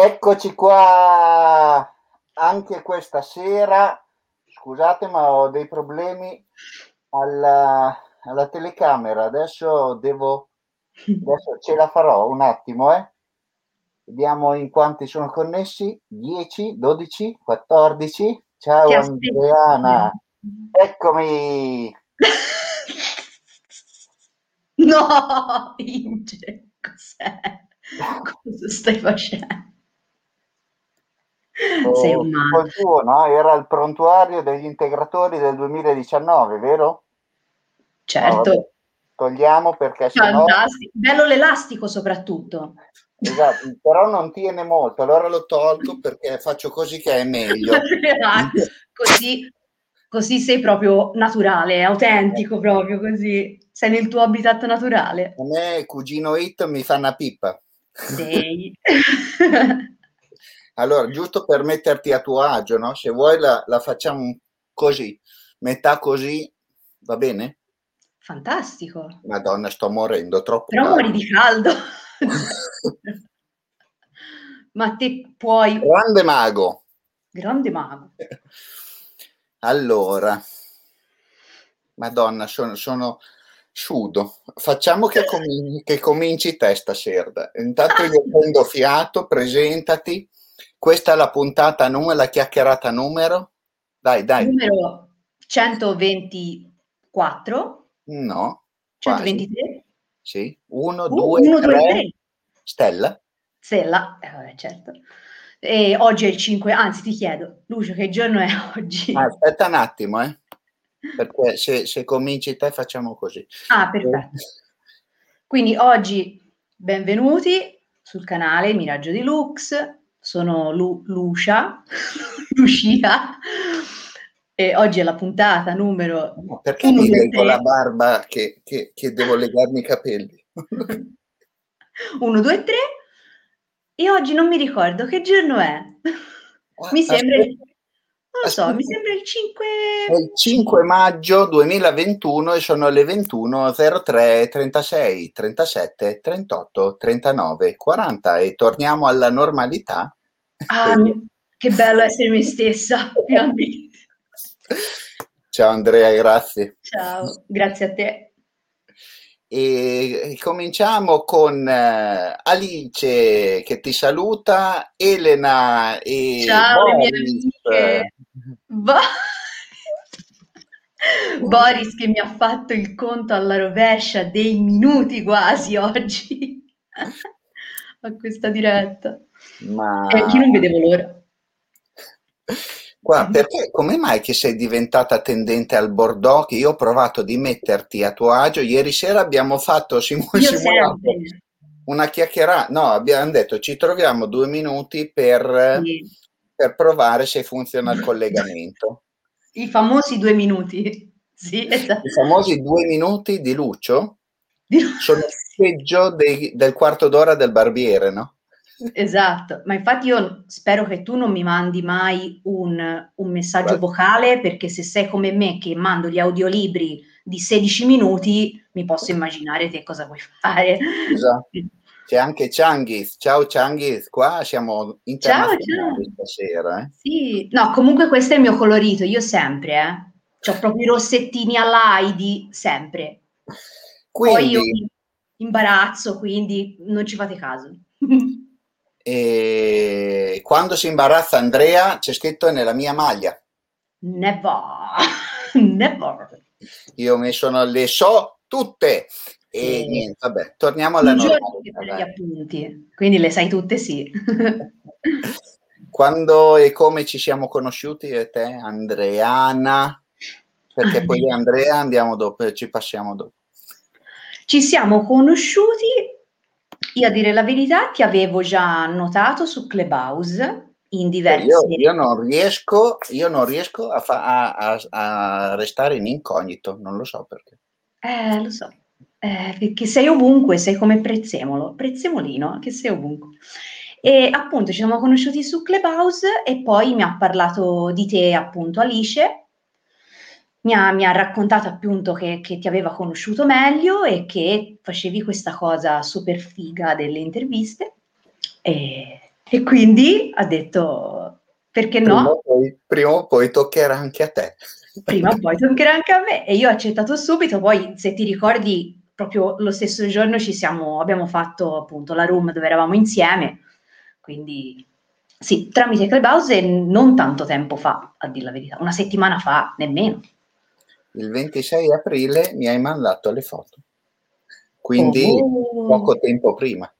Eccoci qua anche questa sera. Scusate, ma ho dei problemi alla, alla telecamera. Adesso devo. Adesso ce la farò un attimo, eh. Vediamo in quanti sono connessi. 10, 12, 14. Ciao Andreana. Eccomi. No, Inge, cos'è? Cosa stai facendo? Sei un matto. Il tuo, no? Era il prontuario degli integratori del 2019, vero? Certo. No, togliamo perché Fantastico. Sennò... Bello l'elastico soprattutto. Esatto, però non tiene molto, allora lo tolgo perché faccio così che è meglio. così, così sei proprio naturale, autentico proprio così. Sei nel tuo habitat naturale. A me cugino It mi fa una pipa. Sei. Allora, giusto per metterti a tuo agio, no? Se vuoi la, la facciamo così, metà così, va bene? Fantastico. Madonna, sto morendo troppo. Però muori di caldo. Ma te puoi... Grande mago. Grande mago. Allora, Madonna, sono, sono sudo. Facciamo che, cominci, che cominci te stasera. Intanto io prendo fiato, presentati. Questa è la puntata numero, la chiacchierata numero? Dai, dai. Numero 124? No. 123? Quasi. Sì. 1, 2, 3. Stella? Stella, eh, certo. E oggi è il 5, anzi ti chiedo, Lucio, che giorno è oggi? Ah, aspetta un attimo, eh. Perché se, se cominci te facciamo così. Ah, perfetto. Quindi oggi benvenuti sul canale Miraggio di Lux, sono Lu- Lucia, Lucia, e oggi è la puntata numero... No, perché mi leggo la barba che, che, che devo legarmi i capelli? 1, 2, 3 e oggi non mi ricordo che giorno è. mi sembra... Aspetta. Non lo so, mi sembra il 5... È il 5 maggio 2021 e sono le 21, 03, 36, 37, 38, 39, 40 e torniamo alla normalità. Ah, che bello essere me stessa, Ciao Andrea, grazie. Ciao, grazie a te. E cominciamo con uh, Alice che ti saluta, Elena e Ciao Boris. le mie amiche. Boris. Boris che mi ha fatto il conto alla rovescia dei minuti quasi oggi a questa diretta. Ma... E chi non vedevo l'ora. Guarda, perché come mai che sei diventata tendente al Bordeaux? Che io ho provato di metterti a tuo agio. Ieri sera abbiamo fatto sim- simulato una chiacchierata. No, abbiamo detto ci troviamo due minuti per, sì. per provare se funziona il collegamento. I famosi due minuti. Sì, esatto. I famosi due minuti di Lucio sono peggio dei, del quarto d'ora del barbiere, no? Esatto, ma infatti io spero che tu non mi mandi mai un, un messaggio Beh. vocale perché se sei come me che mando gli audiolibri di 16 minuti, mi posso immaginare te cosa vuoi fare. Esatto. C'è anche Changhis, ciao Changhis, qua siamo internazionali ciao, ciao. stasera. Eh? Sì, no, comunque questo è il mio colorito, io sempre, eh. Ho proprio i rossettini all'Aidi, sempre. Quindi... Poi io imbarazzo, quindi non ci fate caso. E quando si imbarazza Andrea c'è scritto nella mia maglia. Never, never. Io mi sono le so tutte. E sì. niente, vabbè, torniamo alla normalità. Gli appunti, quindi le sai tutte, sì. Quando e come ci siamo conosciuti e te, Andreana? Perché poi Andrea andiamo dopo, ci passiamo dopo. Ci siamo conosciuti io a dire la verità ti avevo già notato su Clubhouse in diversi... Io, io, non riesco, io non riesco a, fa- a, a, a, restare in incognito, non lo so perché. Eh, lo so, eh, perché sei ovunque, sei come Prezzemolo, Prezzemolino, che sei ovunque. E appunto ci siamo conosciuti su Clubhouse e poi mi ha parlato di te appunto Alice mi ha, mi ha raccontato appunto che, che, ti aveva conosciuto meglio e che facevi questa cosa super figa delle interviste e E quindi ha detto, perché Prima no? poi, prima o poi toccherà anche a te. Prima o poi toccherà anche a me. E io ho accettato subito, poi se ti ricordi, proprio lo stesso giorno ci siamo, abbiamo fatto appunto la room dove eravamo insieme, quindi sì, tramite Clubhouse non tanto tempo fa, a dire la verità, una settimana fa, nemmeno. Il 26 aprile mi hai mandato le foto, quindi Oh. poco tempo prima.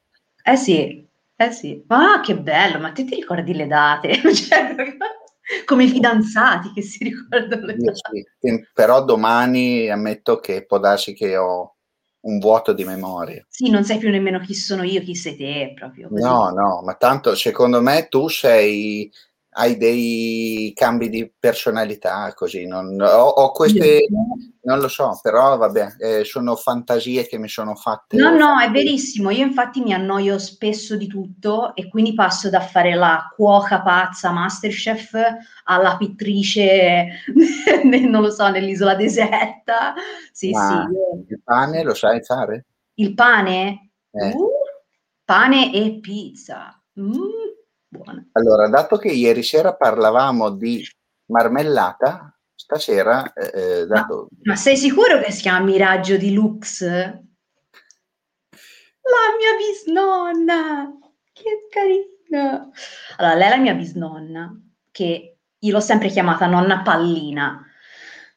Eh sì, eh sì. Ah, che bello, ma te ti ricordi le date? Cioè, come i fidanzati che si ricordano le date. sì, però domani ammetto che può darsi che ho un vuoto di memoria. Sì, non sai più nemmeno chi sono io, chi sei te, proprio così. No, no, ma tanto secondo me tu sei, hai dei cambi di personalità così, non, ho, ho queste, non lo so, però vabbè, eh, sono fantasie che mi sono fatte. No, no, è verissimo. Io infatti mi annoio spesso di tutto e quindi passo da fare la cuoca pazza Masterchef alla pittrice, non lo so, nell'isola deserta. Sì, Ma sì. il pane lo sai fare? Il pane? Eh. Uh, pane e pizza. Mm, buona. Allora, dato che ieri sera parlavamo di marmellata, stasera, eh, dato, Ma sei sicuro che si chiama Miraggio di Lux? La mia bisnonna! Che carina! Allora, lei è la mia bisnonna, che io l'ho sempre chiamata nonna pallina,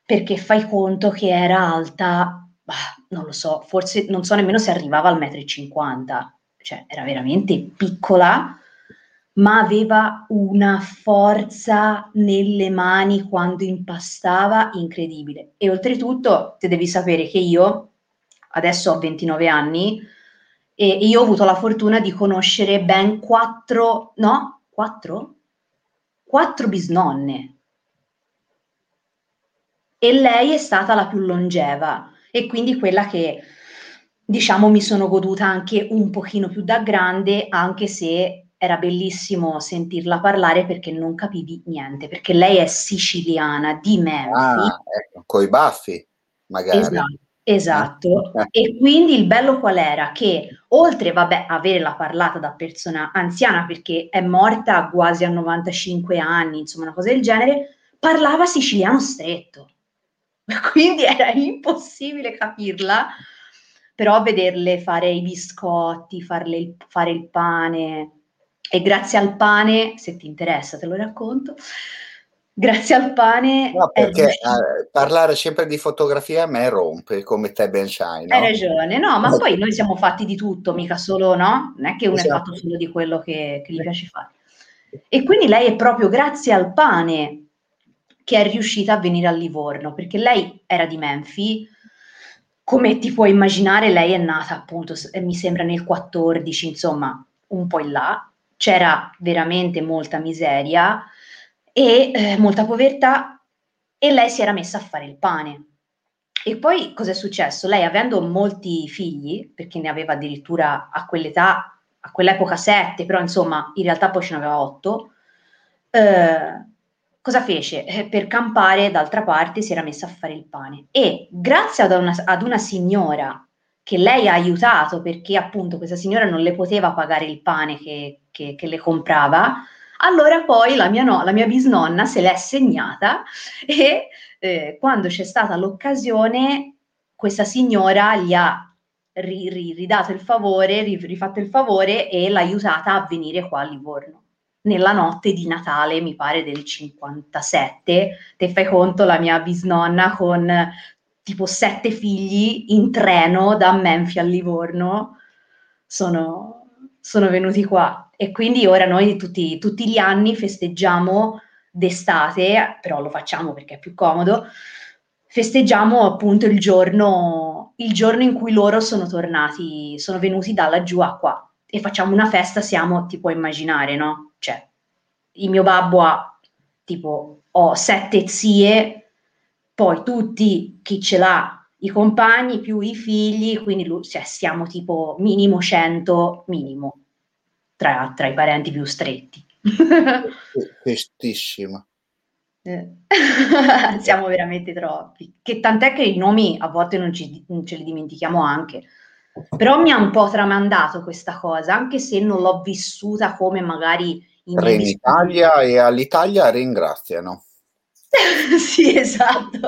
perché fai conto che era alta, bah, non lo so, forse non so nemmeno se arrivava al metro e cinquanta, cioè era veramente piccola, ma aveva una forza nelle mani quando impastava incredibile. E oltretutto, te devi sapere che io adesso ho 29 anni e io ho avuto la fortuna di conoscere ben quattro, no, quattro? Quattro bisnonne. E lei è stata la più longeva e quindi quella che, diciamo, mi sono goduta anche un pochino più da grande, anche se era bellissimo sentirla parlare perché non capivi niente, perché lei è siciliana di Memphis. ah, ecco, coi baffi, magari. Esatto, esatto. E quindi il bello qual era? Che oltre, vabbè, averla parlata da persona anziana, perché è morta quasi a 95 anni, insomma, una cosa del genere, parlava siciliano stretto. Quindi era impossibile capirla, però vederle fare i biscotti, farle fare il pane. E grazie al pane, se ti interessa, te lo racconto. Grazie al pane No, è perché eh, parlare sempre di fotografia a me rompe, come te ben sai, no? Hai ragione, no, ma Eh. poi noi siamo fatti di tutto, mica solo, no? Non è che uno è Esatto. fatto solo di quello che, che gli piace fare. E quindi lei è proprio grazie al pane che è riuscita a venire a Livorno, perché lei era di Menfi, come ti puoi immaginare, lei è nata appunto, mi sembra nel 14, insomma, un po' in là, c'era veramente molta miseria e eh, molta povertà e lei si era messa a fare il pane. E poi cosa è successo? Lei avendo molti figli, perché ne aveva addirittura a quell'età, a quell'epoca sette, però insomma in realtà poi ce n'aveva otto, eh, cosa fece? Eh, per campare d'altra parte si era messa a fare il pane e grazie ad una, ad una signora che lei ha aiutato perché appunto questa signora non le poteva pagare il pane che, che- che le comprava, allora poi la mia, no- la mia bisnonna se l'è segnata e eh, quando c'è stata l'occasione, questa signora gli ha ri- ri- ridato il favore, ri- rifatto il favore e l'ha aiutata a venire qua a Livorno. Nella notte di Natale, mi pare del 57, te fai conto la mia bisnonna con tipo sette figli in treno da Menfi a Livorno sono, sono venuti qua e quindi ora noi tutti, tutti gli anni festeggiamo d'estate, però lo facciamo perché è più comodo, festeggiamo appunto il giorno, il giorno in cui loro sono tornati, sono venuti da laggiù a qua e facciamo una festa, siamo, ti puoi immaginare, no? Cioè, il mio babbo ha tipo, ho sette zie, poi tutti chi ce l'ha, i compagni più i figli, quindi lui- cioè, siamo tipo minimo 100, minimo, tra, tra i parenti più stretti. Festissimo. Eh. Siamo veramente troppi. Che tant'è che i nomi a volte non, ci- non ce li dimentichiamo anche. Però mi ha un po' tramandato questa cosa, anche se non l'ho vissuta come magari in Italia e all'Italia ringraziano. sì, esatto.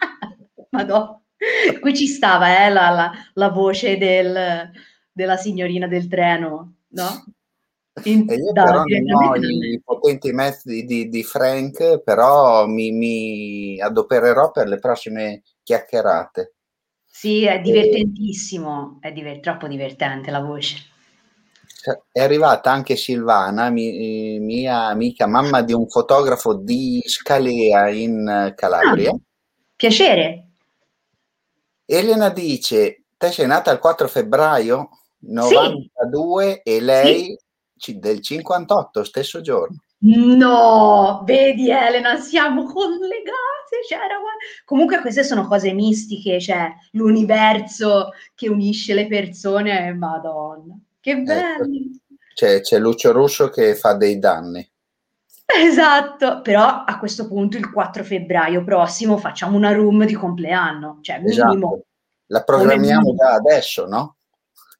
Madonna. Qui ci stava eh, la, la, la voce del, della signorina del treno, no? In, e io da, però non ho i potenti mezzi di, di Frank, però mi, mi, adopererò per le prossime chiacchierate. Sì, è divertentissimo, e... è diver- troppo divertente la voce. È arrivata anche Silvana, mi, mia amica, mamma di un fotografo di Scalea in Calabria. Ah, piacere. Elena dice, te sei nata il 4 febbraio 92 sì. e lei sì. del 58, stesso giorno. No, vedi Elena, siamo collegate. Cioè, Comunque queste sono cose mistiche, cioè l'universo che unisce le persone, madonna, che ecco. bello. C'è, c'è Lucio Russo che fa dei danni. Esatto, però a questo punto il 4 febbraio prossimo facciamo una room di compleanno, cioè minimo. Esatto. La programmiamo da adesso, no?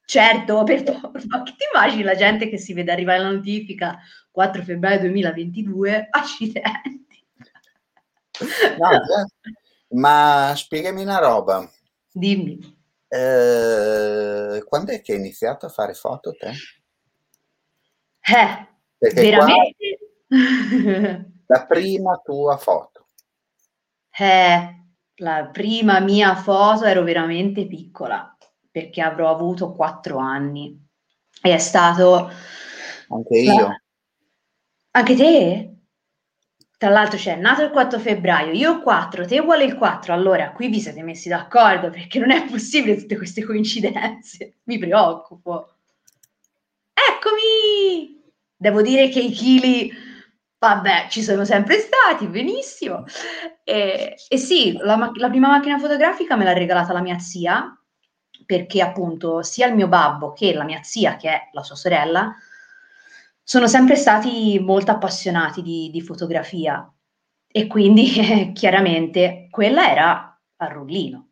Certo, per ma che ti immagini la gente che si vede arrivare la notifica 4 febbraio 2022? Accidenti. No, eh, ma spiegami una roba. Dimmi. Eh, quando è che hai iniziato a fare foto te? Eh, Perché veramente? la prima tua foto. Eh, la prima mia foto ero veramente piccola, perché avrò avuto quattro anni. E è stato... Anche io. Anche te? Tra l'altro c'è, nato il 4 febbraio, io ho 4, te uguale il 4, allora qui vi siete messi d'accordo perché non è possibile tutte queste coincidenze, mi preoccupo. Eccomi! Devo dire che i chili, vabbè, ci sono sempre stati, benissimo. E, e sì, la, la prima macchina fotografica me l'ha regalata la mia zia, perché appunto sia il mio babbo che la mia zia, che è la sua sorella, sono sempre stati molto appassionati di, di fotografia e quindi eh, chiaramente quella era a rullino.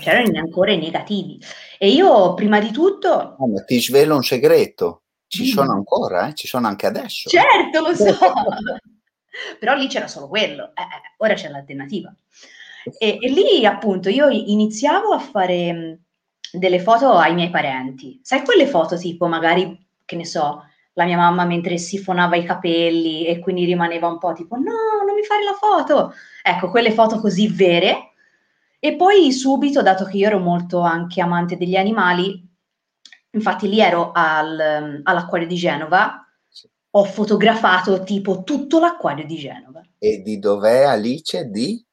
C'erano ancora i negativi. E io prima di tutto... Oh, ti svelo un segreto, ci sono ancora, eh? ci sono anche adesso. Certo, lo so. Però lì c'era solo quello, eh, eh, ora c'è l'alternativa. E, e, lì appunto io iniziavo a fare delle foto ai miei parenti. Sai quelle foto tipo magari, che ne so, la mia mamma mentre sifonava i capelli e quindi rimaneva un po' tipo no, non mi fare la foto. Ecco, quelle foto così vere. E poi subito, dato che io ero molto anche amante degli animali, infatti lì ero al, all'acquario di Genova, ho fotografato tipo tutto l'acquario di Genova. E di dov'è Alice? Di?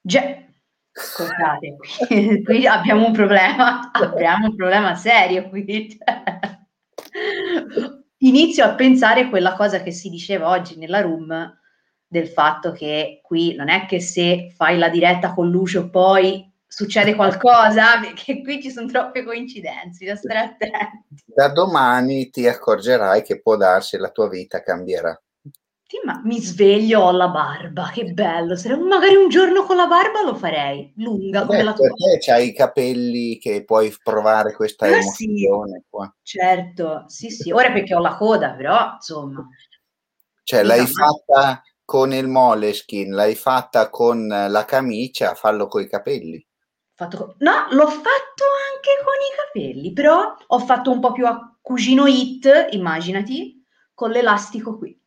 Ge- Scusate, qui, qui abbiamo un problema, abbiamo un problema serio qui inizio a pensare quella cosa che si diceva oggi nella room del fatto che qui non è che se fai la diretta con Lucio poi succede qualcosa, perché qui ci sono troppe coincidenze, da stare attenti. Da domani ti accorgerai che può darsi la tua vita cambierà. Sì, ma mi sveglio, ho la barba, che bello. Se magari un giorno con la barba lo farei, lunga come Beh, la tua. Perché hai i capelli che puoi provare questa ah, emozione sì, qua. Certo, sì, sì. Ora perché ho la coda, però, insomma. Cioè, l'hai fatta con il moleskin, l'hai fatta con la camicia, fallo con i capelli. Fatto... No, l'ho fatto anche con i capelli, però ho fatto un po' più a cugino hit, immaginati, con l'elastico qui.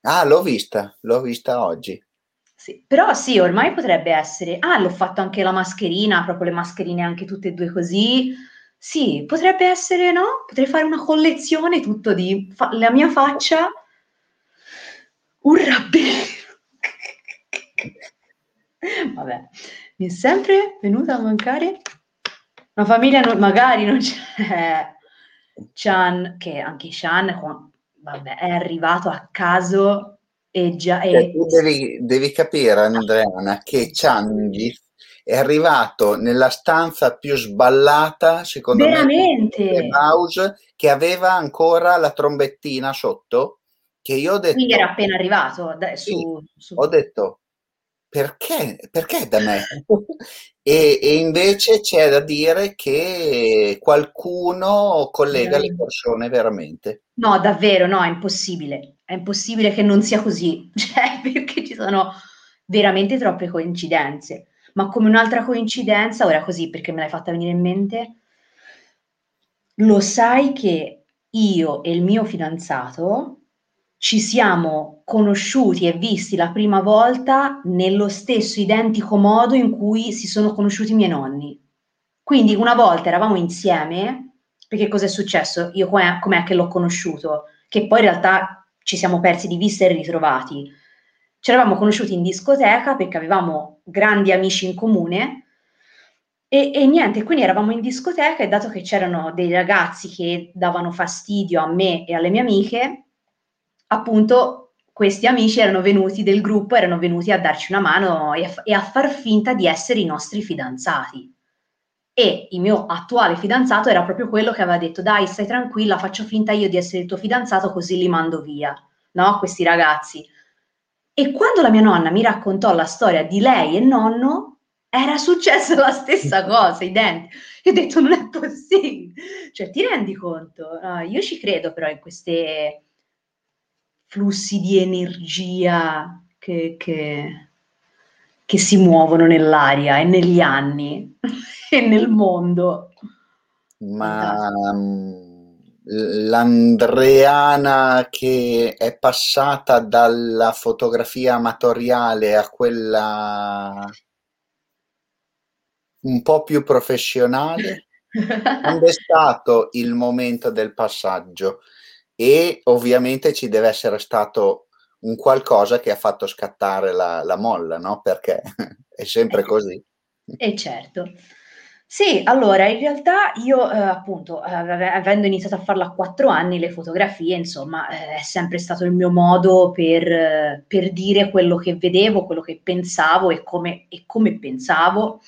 Ah, l'ho vista, l'ho vista oggi. Sì, però sì, ormai potrebbe essere. Ah, l'ho fatto anche la mascherina, proprio le mascherine anche tutte e due così. Sì, potrebbe essere, no? Potrei fare una collezione tutto di fa- la mia faccia. Un rabbino. Vabbè, mi è sempre venuta a mancare una famiglia, no- magari non c'è Chan, che anche Chan vabbè, è arrivato a caso e già... È... Tu devi, devi, capire, Andreana, che Cianghi è arrivato nella stanza più sballata, secondo Veramente? me, house, che aveva ancora la trombettina sotto, che io ho detto... Quindi era appena arrivato? Da, su, sì, su... Ho detto, perché, perché da me? e, e, invece c'è da dire che qualcuno collega le persone veramente. No, davvero, no, è impossibile. È impossibile che non sia così, cioè, perché ci sono veramente troppe coincidenze. Ma come un'altra coincidenza, ora così perché me l'hai fatta venire in mente, lo sai che io e il mio fidanzato ci siamo conosciuti e visti la prima volta nello stesso identico modo in cui si sono conosciuti i miei nonni. Quindi una volta eravamo insieme, perché cosa è successo? Io com'è, com'è che l'ho conosciuto? Che poi in realtà ci siamo persi di vista e ritrovati. Ci eravamo conosciuti in discoteca perché avevamo grandi amici in comune e, e, niente, quindi eravamo in discoteca e dato che c'erano dei ragazzi che davano fastidio a me e alle mie amiche, appunto questi amici erano venuti del gruppo, erano venuti a darci una mano e a, e a far finta di essere i nostri fidanzati. E il mio attuale fidanzato era proprio quello che aveva detto: Dai, stai tranquilla, faccio finta io di essere il tuo fidanzato, così li mando via, no? Questi ragazzi. E quando la mia nonna mi raccontò la storia di lei e nonno, era successa la stessa cosa, identica. Io ho detto: Non è possibile. Cioè, ti rendi conto? Uh, io ci credo però in queste flussi di energia che, che, che si muovono nell'aria e negli anni e nel mondo. Ma um, l'Andreana che è passata dalla fotografia amatoriale a quella un po' più professionale, quando è stato il momento del passaggio? E ovviamente ci deve essere stato un qualcosa che ha fatto scattare la, la molla, no? Perché è sempre così. E certo. Sì, allora in realtà io eh, appunto, eh, avendo iniziato a farlo a quattro anni, le fotografie, insomma, eh, è sempre stato il mio modo per, per, dire quello che vedevo, quello che pensavo e come, e come pensavo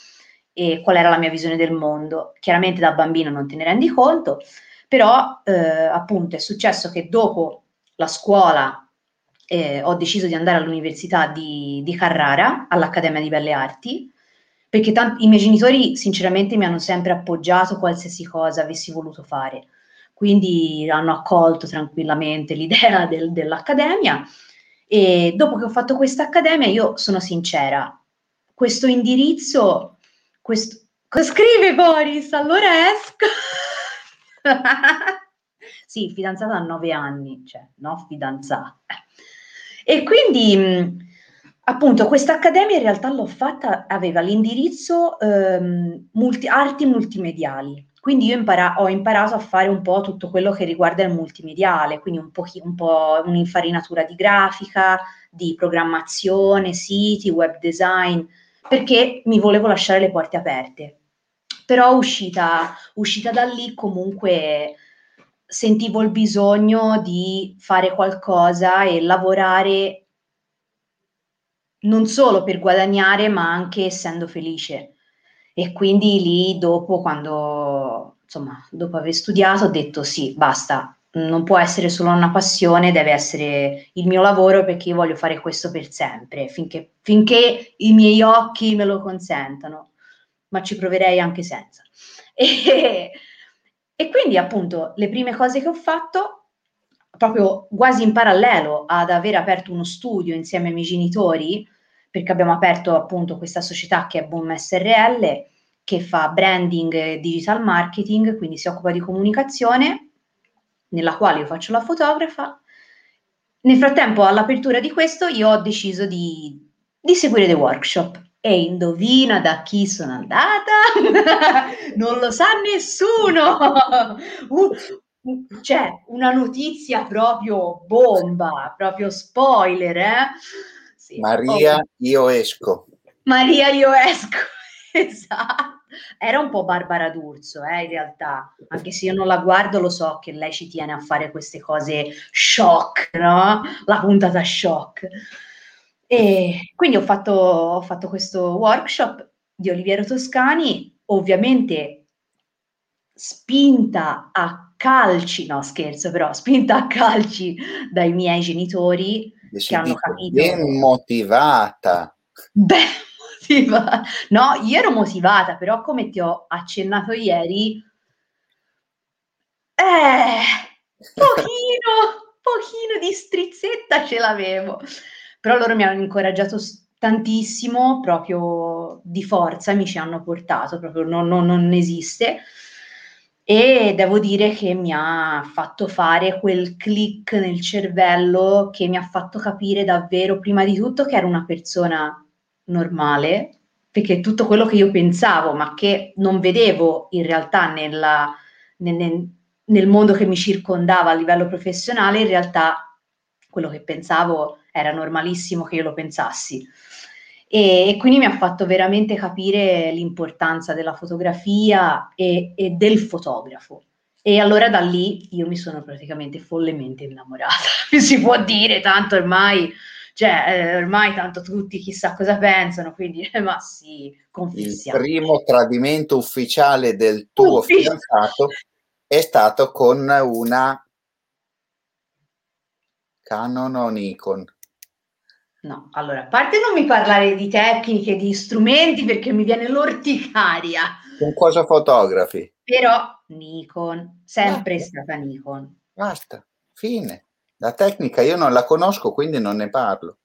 e qual era la mia visione del mondo. Chiaramente da bambino non te ne rendi conto, però eh, appunto è successo che dopo la scuola eh, ho deciso di andare all'università di, di Carrara, all'Accademia di Belle Arti, perché tanti, i miei genitori sinceramente mi hanno sempre appoggiato qualsiasi cosa avessi voluto fare, quindi hanno accolto tranquillamente l'idea del, dell'Accademia. E dopo che ho fatto questa Accademia io sono sincera, questo indirizzo, questo... Scrive Boris, allora esco. sì, fidanzata a nove anni, cioè, no, fidanzata. E quindi, appunto, questa accademia in realtà l'ho fatta, aveva l'indirizzo ehm, multi, arti multimediali. Quindi io impara- ho imparato a fare un po' tutto quello che riguarda il multimediale, quindi un po', un po' un'infarinatura di grafica, di programmazione, siti, web design, perché mi volevo lasciare le porte aperte però uscita, uscita da lì comunque sentivo il bisogno di fare qualcosa e lavorare non solo per guadagnare, ma anche essendo felice. E quindi lì dopo, quando insomma, dopo aver studiato, ho detto sì, basta, non può essere solo una passione, deve essere il mio lavoro perché io voglio fare questo per sempre, finché, finché i miei occhi me lo consentano ma ci proverei anche senza. E, e quindi appunto le prime cose che ho fatto, proprio quasi in parallelo ad aver aperto uno studio insieme ai miei genitori, perché abbiamo aperto appunto questa società che è Boom SRL, che fa branding e digital marketing, quindi si occupa di comunicazione, nella quale io faccio la fotografa. Nel frattempo, all'apertura di questo, io ho deciso di, di seguire dei workshop e indovina da chi sono andata? non lo sa nessuno! Uh, uh, c'è una notizia proprio bomba, proprio spoiler, eh? Sì. Maria, oh. io esco. Maria, io esco, esatto. Era un po' Barbara D'Urso, eh, in realtà, anche se io non la guardo, lo so che lei ci tiene a fare queste cose shock, no? La puntata shock. E quindi ho fatto, ho fatto questo workshop di Oliviero Toscani, ovviamente spinta a calci, no scherzo però, spinta a calci dai miei genitori che hanno capito. Ben motivata. Beh, motivata. No, io ero motivata, però come ti ho accennato ieri, eh, pochino, pochino di strizzetta ce l'avevo. Però loro mi hanno incoraggiato tantissimo, proprio di forza mi ci hanno portato, proprio non, non, non esiste. E devo dire che mi ha fatto fare quel click nel cervello che mi ha fatto capire davvero, prima di tutto, che ero una persona normale, perché tutto quello che io pensavo, ma che non vedevo in realtà nella, nel, nel mondo che mi circondava a livello professionale, in realtà quello che pensavo era normalissimo che io lo pensassi. E, e, quindi mi ha fatto veramente capire l'importanza della fotografia e, e, del fotografo. E allora da lì io mi sono praticamente follemente innamorata, si può dire, tanto ormai, cioè, eh, ormai tanto tutti chissà cosa pensano, quindi ma sì, confissiamo. Il primo tradimento ufficiale del tuo Uffic- fidanzato è stato con una Canon o Nikon? No, allora, a parte non mi parlare di tecniche, di strumenti, perché mi viene l'orticaria. Con cosa fotografi? Però Nikon, sempre Basta. stata Nikon. Basta, fine. La tecnica io non la conosco, quindi non ne parlo.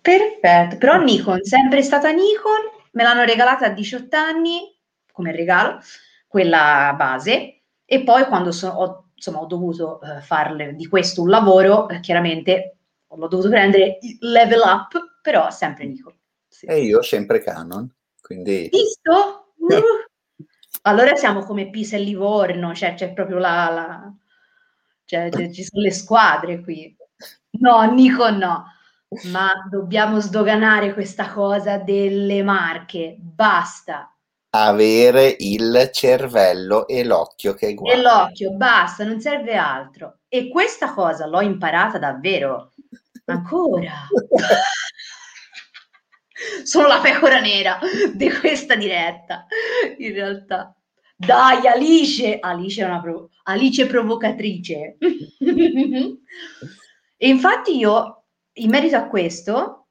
Perfetto, però Nikon, sempre stata Nikon, me l'hanno regalata a 18 anni come regalo, quella base, e poi quando so, ho, insomma, ho dovuto uh, farle di questo un lavoro, eh, chiaramente l'ho dovuto prendere level up, però sempre Nikon. Sì. E io sempre Canon, quindi... Visto? Uh. allora siamo come Pisa e Livorno, cioè c'è proprio la... la... Cioè, ci sono le squadre qui. No, Nikon no. Ma dobbiamo sdoganare questa cosa delle marche. Basta. Avere il cervello e l'occhio che guarda. E l'occhio, basta, non serve altro. E questa cosa l'ho imparata davvero Ancora? Sono la pecora nera di questa diretta, in realtà. Dai, Alice! Alice è una provo- Alice provocatrice. e infatti io, in merito a questo,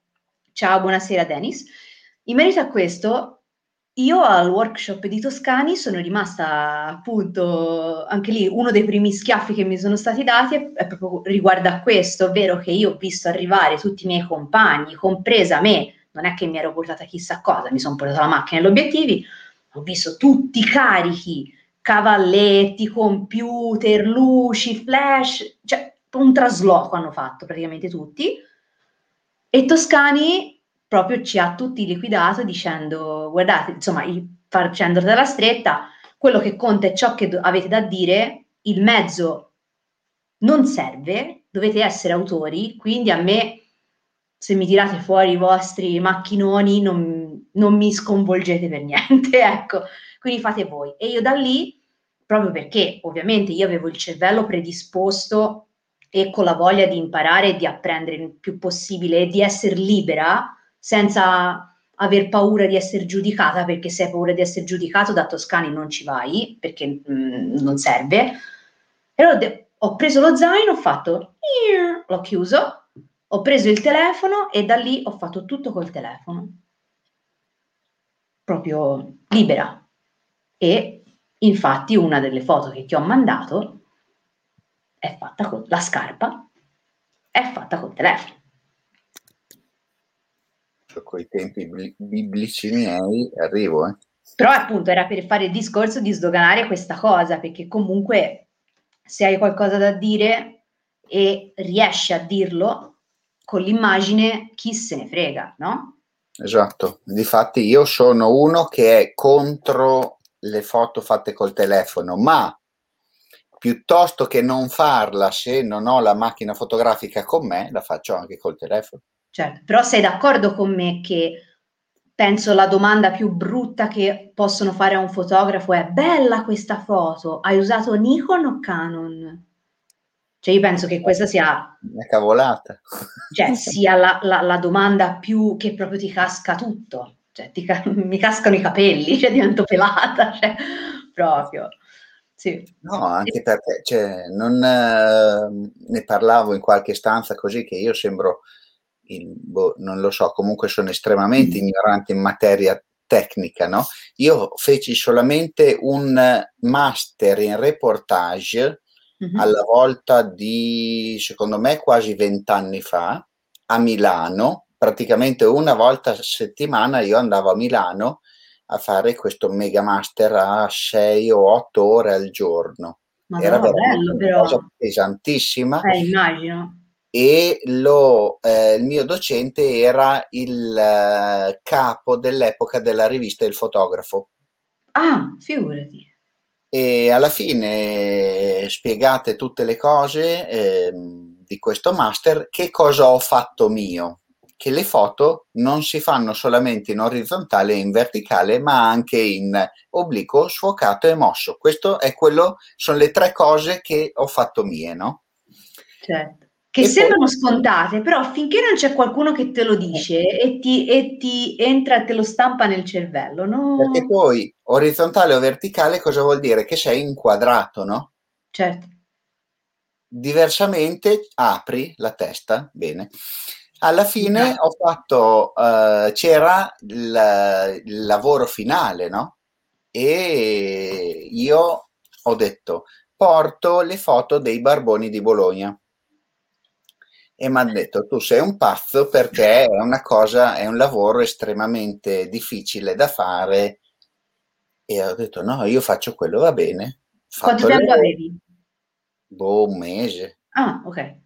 ciao, buonasera Dennis, in merito a questo io al workshop di Toscani sono rimasta appunto anche lì uno dei primi schiaffi che mi sono stati dati è, è proprio riguardo a questo, ovvero che io ho visto arrivare tutti i miei compagni, compresa me, non è che mi ero portata chissà cosa, mi sono portata la macchina e gli obiettivi, ho visto tutti carichi, cavalletti, computer, luci, flash, cioè un trasloco hanno fatto praticamente tutti. E Toscani proprio ci ha tutti liquidato dicendo guardate, insomma, facendo della stretta, quello che conta è ciò che do- avete da dire, il mezzo non serve, dovete essere autori, quindi a me se mi tirate fuori i vostri macchinoni non, non mi sconvolgete per niente, ecco, quindi fate voi. E io da lì, proprio perché ovviamente io avevo il cervello predisposto e con la voglia di imparare e di apprendere il più possibile e di essere libera, senza aver paura di essere giudicata, perché se hai paura di essere giudicato da Toscani non ci vai, perché mh, mm, non serve. E allora de- ho preso lo zaino, ho fatto, l'ho chiuso, ho preso il telefono e da lì ho fatto tutto col telefono. Proprio libera. E infatti una delle foto che ti ho mandato è fatta con la scarpa, è fatta col telefono con i tempi biblici miei, arrivo. Eh. Però appunto era per fare il discorso di sdoganare questa cosa, perché comunque se hai qualcosa da dire e riesci a dirlo con l'immagine, chi se ne frega, no? Esatto, difatti io sono uno che è contro le foto fatte col telefono, ma piuttosto che non farla se non ho la macchina fotografica con me, la faccio anche col telefono. Certo, però sei d'accordo con me che penso la domanda più brutta che possono fare a un fotografo è bella questa foto, hai usato Nikon o Canon? Cioè io penso che questa sia... Una cavolata. Cioè sia la, la, la domanda più che proprio ti casca tutto, cioè ti, mi cascano i capelli, cioè divento pelata, cioè proprio. Sì. No, anche perché cioè, non, eh, ne parlavo in qualche stanza così che io sembro in, boh, non lo so, comunque sono estremamente ignorante in materia tecnica, no? Io feci solamente un master in reportage mm-hmm. alla volta di, secondo me, quasi vent'anni fa a Milano. Praticamente una volta a settimana io andavo a Milano a fare questo mega master a 6 o 8 ore al giorno. Ma Era bello, una cosa pesantissima. Eh, immagino. E lo, eh, il mio docente era il eh, capo dell'epoca della rivista Il Fotografo. Ah, figurati. E alla fine spiegate tutte le cose eh, di questo master, che cosa ho fatto mio? che le foto non si fanno solamente in orizzontale e in verticale, ma anche in obliquo, sfocato e mosso. Questo è quello, sono le tre cose che ho fatto mie, no? Certo. Che e sembrano poi... scontate, però finché non c'è qualcuno che te lo dice e ti, e ti entra, te lo stampa nel cervello, no? Perché poi orizzontale o verticale cosa vuol dire? Che sei inquadrato, no? Certo. Diversamente apri la testa, bene, alla fine ho fatto, uh, c'era il, il, lavoro finale, no? E io ho detto, porto le foto dei barboni di Bologna. E mi hanno detto, tu sei un pazzo perché è una cosa, è un lavoro estremamente difficile da fare. E ho detto, no, io faccio quello, va bene. Quanto tempo avevi? Boh, un mese. Ah, ok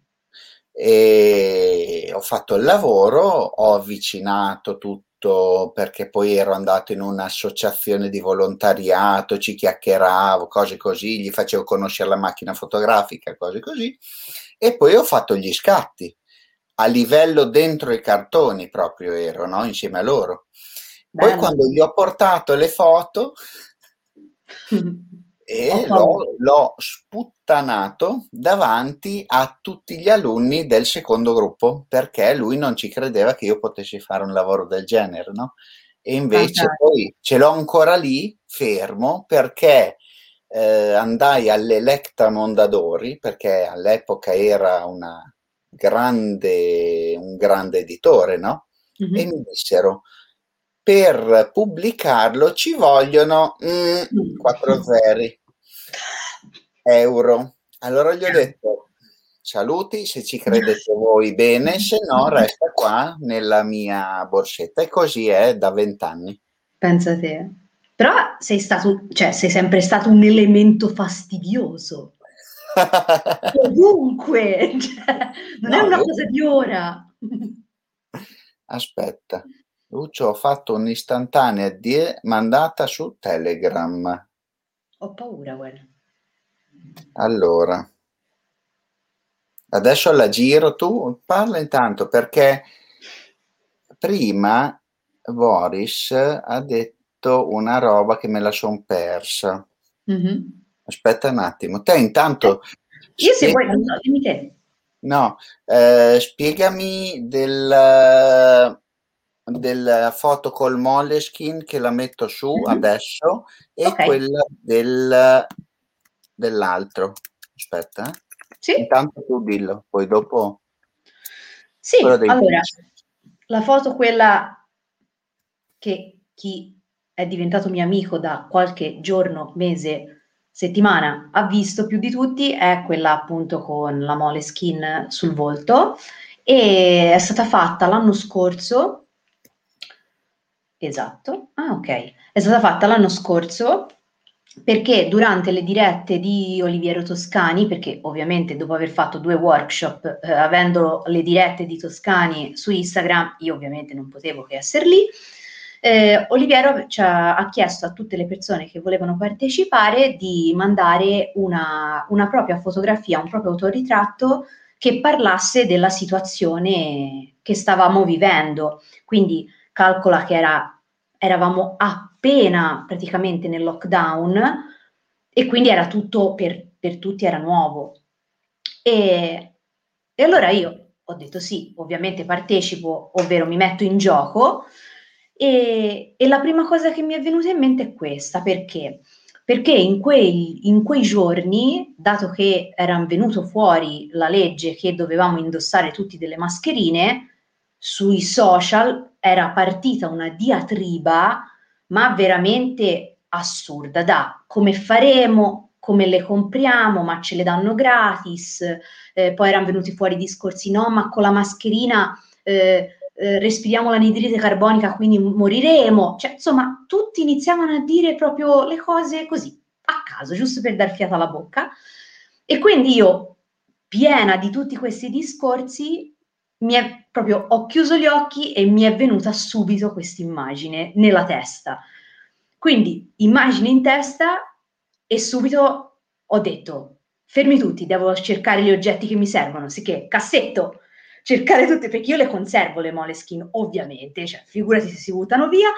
e ho fatto il lavoro, ho avvicinato tutto perché poi ero andato in un'associazione di volontariato, ci chiacchieravo, cose così, gli facevo conoscere la macchina fotografica, cose così, e poi ho fatto gli scatti a livello dentro i cartoni proprio ero, no? insieme a loro. Bello. Poi quando gli ho portato le foto e l'ho, l'ho, sputtanato davanti a tutti gli alunni del secondo gruppo perché lui non ci credeva che io potessi fare un lavoro del genere, no? E invece okay. poi ce l'ho ancora lì fermo perché eh, andai all'Electra Mondadori perché all'epoca era grande, un grande editore, no? Mm-hmm. E mi dissero per pubblicarlo ci vogliono mm, 4 zeri euro. Allora gli ho detto saluti, se ci credete voi bene, se no resta qua nella mia borsetta e così è da vent'anni. Pensa te. Però sei stato, cioè sei sempre stato un elemento fastidioso. Ovunque, cioè, non no, è una io... cosa di ora. Aspetta, Lucio, ho fatto un'istantanea di... mandata su Telegram. Ho paura, guarda. Allora, adesso la giro, tu parla intanto perché prima Boris ha detto una roba che me la son persa. Mm-hmm. Aspetta un attimo, te intanto... Eh, io se vuoi, no, dimmi te. No, eh, spiegami del, della foto col Moleskin che la metto su mm-hmm. adesso e okay. quella del dell'altro. Aspetta, eh. Sì. Intanto tu dillo, poi dopo... Sì, allora, la foto quella che chi è diventato mio amico da qualche giorno, mese, settimana. Ha visto più di tutti è quella appunto con la mole skin sul volto. E è stata fatta l'anno scorso. Esatto, ah ok, è stata fatta l'anno scorso perché durante le dirette di Oliviero Toscani, perché ovviamente dopo aver fatto due workshop, eh, avendo le dirette di Toscani su Instagram, io ovviamente non potevo che essere lì, eh, Oliviero ha, ha, chiesto a tutte le persone che volevano partecipare di mandare una, una propria fotografia, un proprio autoritratto che parlasse della situazione che stavamo vivendo. Quindi calcola che era, eravamo appena praticamente nel lockdown e quindi era tutto per, per tutti era nuovo. E, e allora io ho detto sì, ovviamente partecipo, ovvero mi metto in gioco e, e, la prima cosa che mi è venuta in mente è questa, perché? Perché in quei, in quei giorni, dato che era venuto fuori la legge che dovevamo indossare tutti delle mascherine, sui social era partita una diatriba, ma veramente assurda, da come faremo, come le compriamo, ma ce le danno gratis, eh, poi erano venuti fuori discorsi, no, ma con la mascherina eh, eh, respiriamo l'anidride carbonica, quindi moriremo, cioè, insomma, tutti iniziavano a dire proprio le cose così, a caso, giusto per dar fiato alla bocca, e quindi io, piena di tutti questi discorsi, mi è proprio, ho chiuso gli occhi e mi è venuta subito questa immagine nella testa. Quindi, immagine in testa e subito ho detto, fermi tutti, devo cercare gli oggetti che mi servono, sicché cassetto, cercare tutte, perché io le conservo le moleskin, ovviamente, cioè figurati se si buttano via,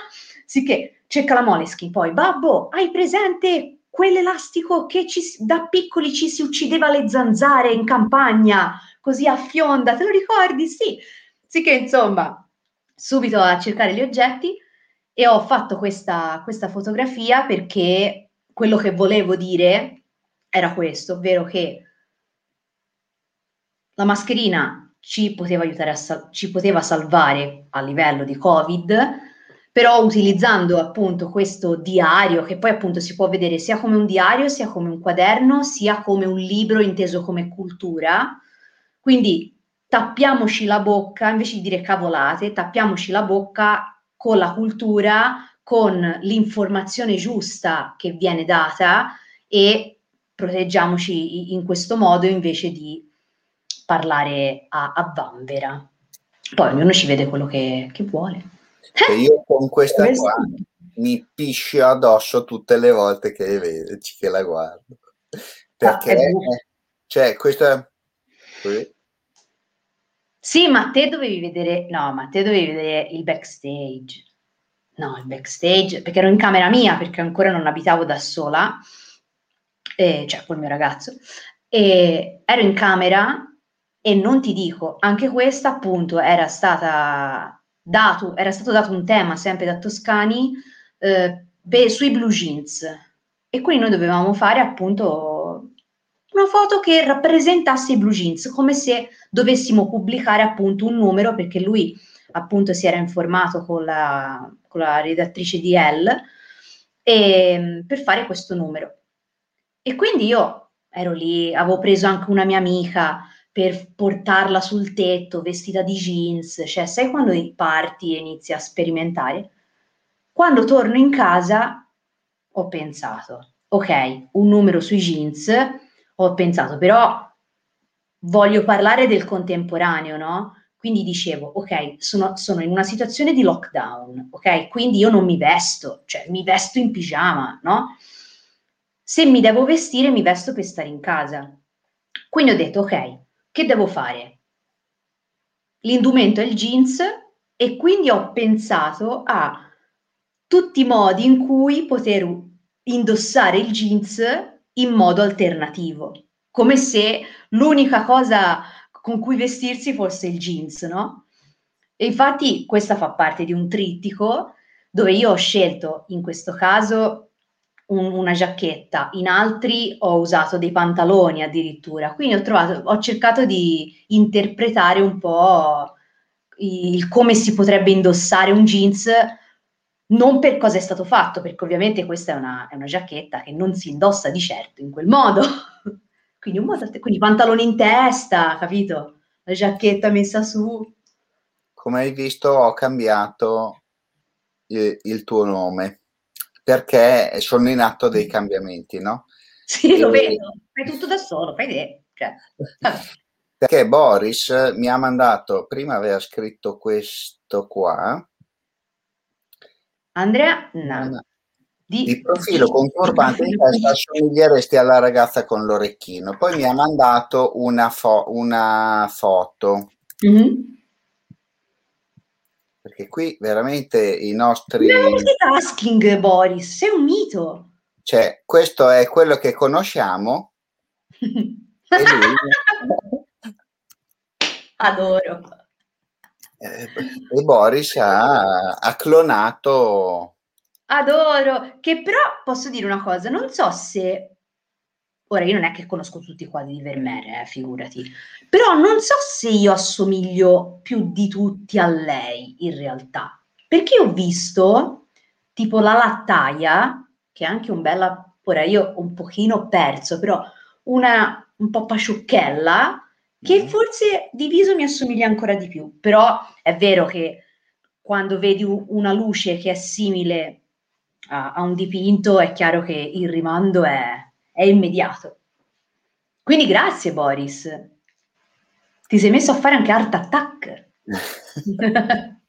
sicché cerca la moleskin, poi babbo, hai presente quell'elastico che ci, da piccoli ci si uccideva le zanzare in campagna, così a fionda, te lo ricordi? Sì, sicché insomma, subito a cercare gli oggetti e ho fatto questa, questa fotografia perché quello che volevo dire era questo, ovvero che la mascherina ci poteva aiutare a sal- ci poteva salvare a livello di Covid, però utilizzando appunto questo diario, che poi appunto si può vedere sia come un diario, sia come un quaderno, sia come un libro inteso come cultura. Quindi tappiamoci la bocca, invece di dire cavolate, tappiamoci la bocca con la cultura, con l'informazione giusta che viene data e proteggiamoci in questo modo invece di parlare a, a vanvera. Poi ognuno ci vede quello che, che vuole. E io con questa qua mi piscio addosso tutte le volte che, che la guardo. Perché, ah, cioè, questa... Sì, ma te dovevi vedere, no, ma te dovevi vedere il backstage. No, il backstage, perché ero in camera mia, perché ancora non abitavo da sola, eh, cioè col mio ragazzo, e ero in camera e non ti dico, anche questa appunto era stata dato, era stato dato un tema sempre da Toscani eh, beh, sui blue jeans e quindi noi dovevamo fare appunto una foto che rappresentasse i blue jeans, come se dovessimo pubblicare appunto un numero perché lui appunto si era informato con la, con la redattrice di L e, per fare questo numero. E quindi io ero lì, avevo preso anche una mia amica per portarla sul tetto vestita di jeans, cioè sai quando parti e inizi a sperimentare? Quando torno in casa ho pensato, ok, un numero sui jeans, ho pensato però voglio parlare del contemporaneo, no? Quindi dicevo, ok, sono, sono, in una situazione di lockdown, ok? Quindi io non mi vesto, cioè mi vesto in pigiama, no? Se mi devo vestire, mi vesto per stare in casa. Quindi ho detto, ok, che devo fare? L'indumento è il jeans e quindi ho pensato a tutti i modi in cui poter indossare il jeans in modo alternativo, come se l'unica cosa con cui vestirsi fosse il jeans, no? E infatti questa fa parte di un trittico dove io ho scelto in questo caso un, una giacchetta, in altri ho usato dei pantaloni addirittura, quindi ho, trovato, ho cercato di interpretare un po' il come si potrebbe indossare un jeans non per cosa è stato fatto, perché ovviamente questa è una, è una giacchetta che non si indossa di certo in quel modo. Quindi, un modo, quindi pantaloni in testa, capito? La giacchetta messa su. Come hai visto, ho cambiato il, il tuo nome perché sono in atto dei cambiamenti, no? Sì, e... lo vedo, fai tutto da solo, fai te. Cioè, perché Boris mi ha mandato, prima aveva scritto questo qua. Andrea, no. Di, di profilo con turbante in testa assomiglieresti alla ragazza con l'orecchino. Poi mi ha mandato una, fo- una foto. Mm-hmm. Perché qui veramente i nostri... Multitasking, Boris, sei un mito. Cioè, questo è quello che conosciamo. lui... Adoro. Eh, e Boris ha, ha clonato Adoro, che però posso dire una cosa, non so se Ora, io non è che conosco tutti i quadri di Vermeer, eh, figurati, però non so se io assomiglio più di tutti a lei in realtà, perché ho visto tipo la lattaia, che è anche un bella, ora io un pochino perso, però una un po' pasciucchella, che mm. forse di viso mi assomiglia ancora di più, però è vero che quando vedi una luce che è simile a, a un dipinto, è chiaro che il rimando è, è immediato. Quindi grazie Boris. Ti sei messo a fare anche Art Attack.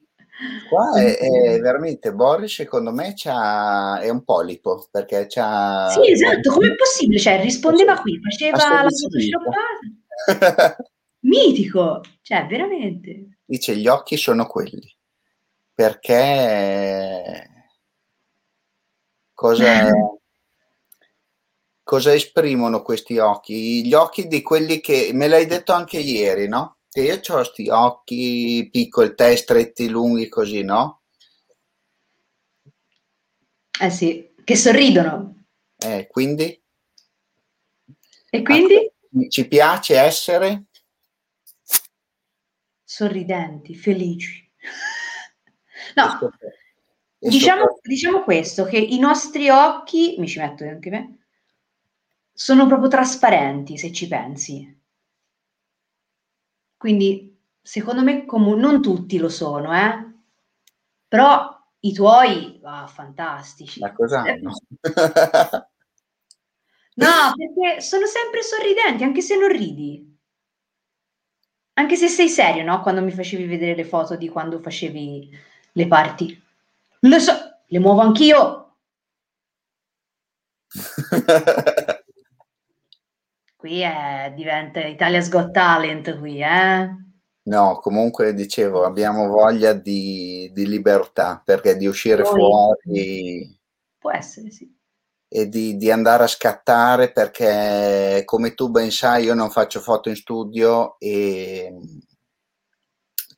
Qua è, è, veramente Boris, secondo me è un polipo perché c'ha. Sì, esatto. Com'è possibile? Cioè, rispondeva qui, faceva la photoshoppata. Mitico, cioè, veramente. Dice: Gli occhi sono quelli perché cosa, cosa esprimono questi occhi? Gli occhi di quelli che me l'hai detto anche ieri, no? Che io ho questi occhi piccoli, te stretti, lunghi, così, no? Eh sì, che sorridono. Eh, quindi? E quindi? Ah, ci piace essere? Sorridenti, felici. No, diciamo, diciamo questo, che i nostri occhi, mi ci metto anche me, sono proprio trasparenti se ci pensi. Quindi, secondo me, com- non tutti lo sono, eh? Però i tuoi, ah, fantastici. Ma cosa hanno? no, perché sono sempre sorridenti, anche se non ridi. Anche se sei serio, no? Quando mi facevi vedere le foto di quando facevi le parti. Lo so, le muovo anch'io. qui è, diventa Italia's Got Talent qui, eh? No, comunque dicevo, abbiamo voglia di, di libertà, perché di uscire Noi, fuori... Può essere, sì. E di, di, andare a scattare, perché come tu ben sai, io non faccio foto in studio e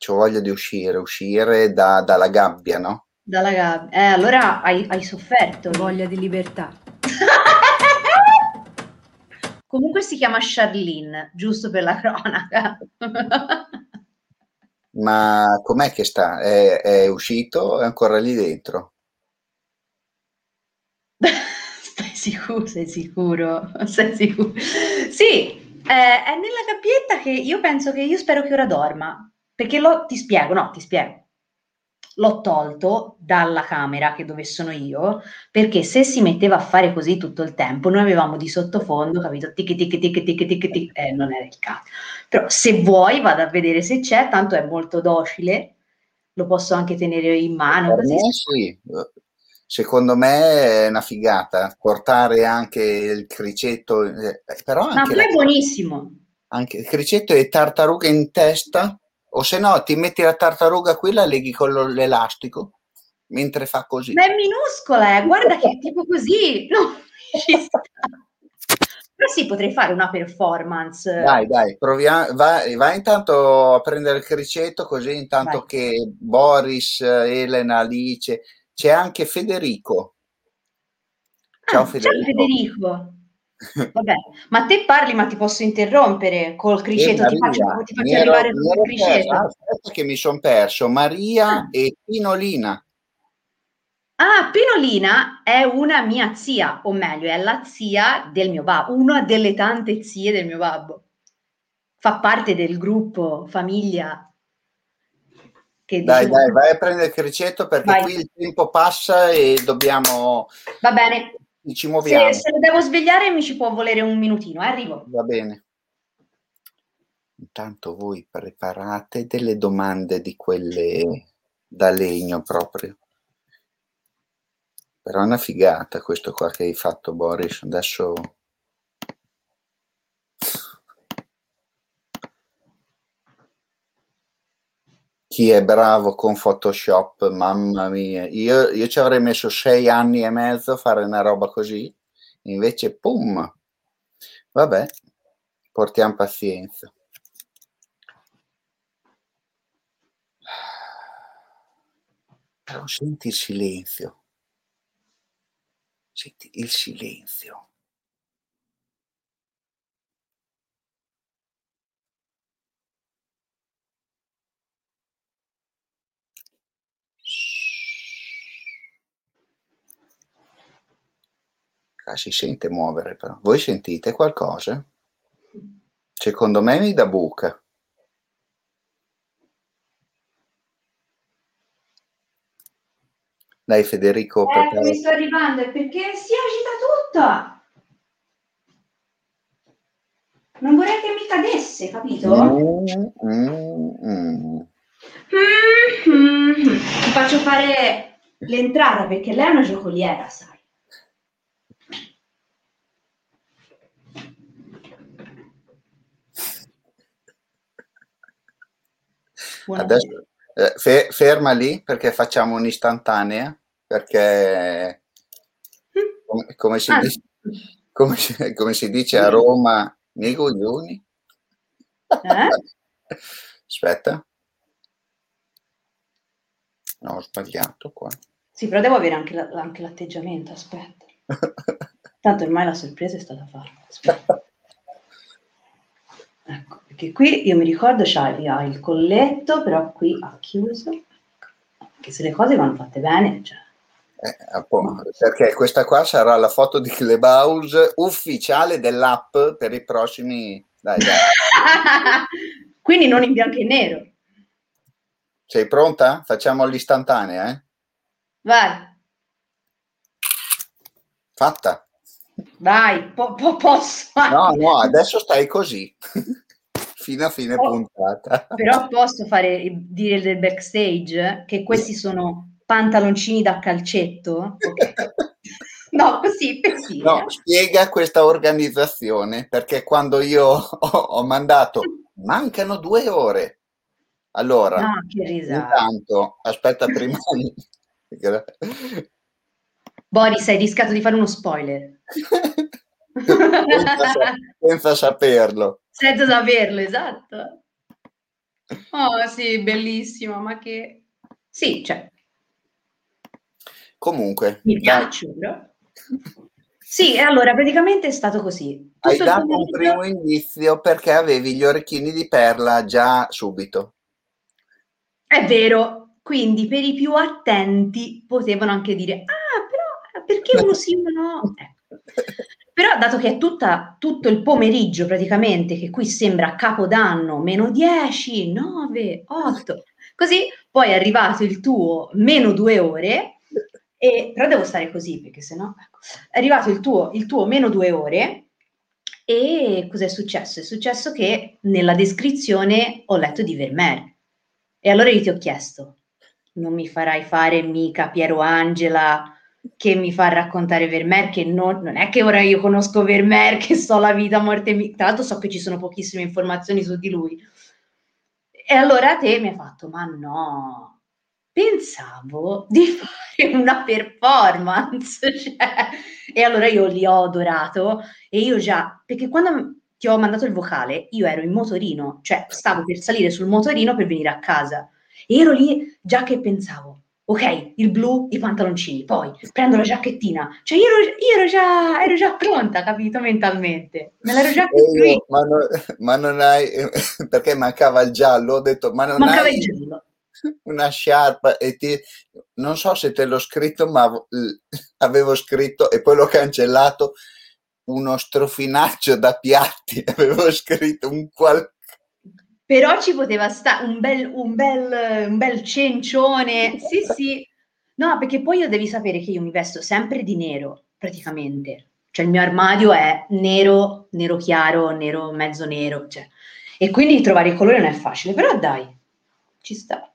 ho voglia di uscire, uscire da, dalla gabbia, no? Dalla gabbia. Eh, allora hai, hai sofferto. Voglia di libertà. Comunque si chiama Charlene, giusto per la cronaca. Ma com'è che sta? È, è uscito? È ancora lì dentro? Stai sicuro? Sei sicuro? Sei sicuro? Sì, eh, è nella gabbietta che io penso che io spero che ora dorma. Perché lo, ti spiego, no, ti spiego. L'ho tolto dalla camera che dove sono io, perché se si metteva a fare così tutto il tempo, noi avevamo di sottofondo, capito? Tic tic tic tic tic tic, eh, non era il caso. Però se vuoi vado a vedere se c'è, tanto è molto docile, lo posso anche tenere in mano. Per me sì, secondo me è una figata portare anche il cricetto, eh, però anche Ma poi è buonissimo. Anche il cricetto e tartaruga in testa o se no ti metti la tartaruga qui, la leghi con l'elastico mentre fa così. Ma è minuscola, eh. guarda che è tipo così. No, Però sì, potrei fare una performance. Dai, dai, proviamo. Vai, vai intanto a prendere il criceto, così intanto vai. che Boris, Elena, Alice, c'è anche Federico. Ciao ah, Federico. Ciao Federico. Vabbè, ma te parli, ma ti posso interrompere col criceto, ti faccio, ti faccio ero, arrivare il criceto. Aspetta che mi sono perso, Maria ah. e Pinolina. Ah, Pinolina è una mia zia, o meglio, è la zia del mio babbo, una delle tante zie del mio babbo. Fa parte del gruppo famiglia. Che dai, dai, vai a prendere il criceto perché vai. qui il tempo passa e dobbiamo... Va bene ci muoviamo. Se, se lo devo svegliare mi ci può volere un minutino, eh? arrivo. Va bene. Intanto voi preparate delle domande di quelle da legno proprio. Però è una figata questo qua che hai fatto Boris. Adesso chi è bravo con Photoshop, mamma mia, io, io ci avrei messo sei anni e mezzo a fare una roba così, invece pum, vabbè, portiamo pazienza. Però senti il silenzio, senti il silenzio. Ah, si sente muovere però. Voi sentite qualcosa? Secondo me mi dà buca. Dai Federico. Eh, mi sto arrivando, perché si agita tutta. Non vorrei che mi cadesse, capito? Mm, mm, mm. Mm-hmm. Ti faccio fare l'entrata perché lei è una giocoliera, sai. Adesso eh, fe- ferma lì perché facciamo un'istantanea, perché come, come, si, ah. dice, come, come si dice a Roma, nei coglioni. Eh? Aspetta. No, ho sbagliato qua. Sì, però devo avere anche, la, anche l'atteggiamento, aspetta. Tanto ormai la sorpresa è stata fatta. Aspetta. Ecco, perché qui io mi ricordo c'ha il colletto, però qui ha chiuso. Che se le cose vanno fatte bene, cioè. Eh, appunto, perché questa qua sarà la foto di Clubhouse ufficiale dell'app per i prossimi... Dai, dai. Quindi non in bianco e nero. Sei pronta? Facciamo l'istantanea, eh? Vai. Fatta. Vai, po- po- posso. No, no, adesso stai così. Fino a fine oh, puntata. Però posso fare dire del backstage che questi sono pantaloncini da calcetto? Okay. No, così, così. No, spiega questa organizzazione, perché quando io ho, ho mandato, mancano due ore. Allora, no, intanto, aspetta prima. Boris, hai rischiato di fare uno spoiler. Senza, senza, saperlo. Senza saperlo, esatto. Oh sì, bellissimo, ma che... Sì, cioè... Comunque... Mi piacciono. Sì, allora praticamente è stato così. Tutto Hai dato un primo indizio perché avevi gli orecchini di perla già subito. È vero, quindi per i più attenti potevano anche dire, ah, però perché uno sì, uno no? Ecco. Però dato che è tutta, tutto il pomeriggio praticamente, che qui sembra capodanno, meno 10, 9, 8, così poi è arrivato il tuo meno due ore, e, però devo stare così perché sennò... Ecco, è arrivato il tuo, il tuo meno due ore e cos'è successo? È successo che nella descrizione ho letto di Vermeer e allora io ti ho chiesto, non mi farai fare mica Piero Angela che mi fa raccontare Vermeer, che non, non, è che ora io conosco Vermeer, che so la vita, morte, tra l'altro so che ci sono pochissime informazioni su di lui. E allora te mi hai fatto, ma no, pensavo di fare una performance, cioè. e allora io li ho adorato e io già, perché quando ti ho mandato il vocale, io ero in motorino, cioè stavo per salire sul motorino per venire a casa, e ero lì già che pensavo, ok, il blu, i pantaloncini, poi prendo la giacchettina, cioè io ero, io ero, già, ero già, pronta, capito, mentalmente, me l'ero già costruita. Ma, non, ma non hai, perché mancava il giallo, ho detto, ma non mancava hai... il giallo. una sciarpa e ti non so se te l'ho scritto ma avevo scritto e poi l'ho cancellato uno strofinaccio da piatti avevo scritto un qualcosa però ci poteva stare un bel, un, bel, un bel cencione, sì sì, no perché poi io devi sapere che io mi vesto sempre di nero praticamente, cioè il mio armadio è nero, nero chiaro, nero mezzo nero, cioè. e quindi trovare il colore non è facile, però dai, ci sta.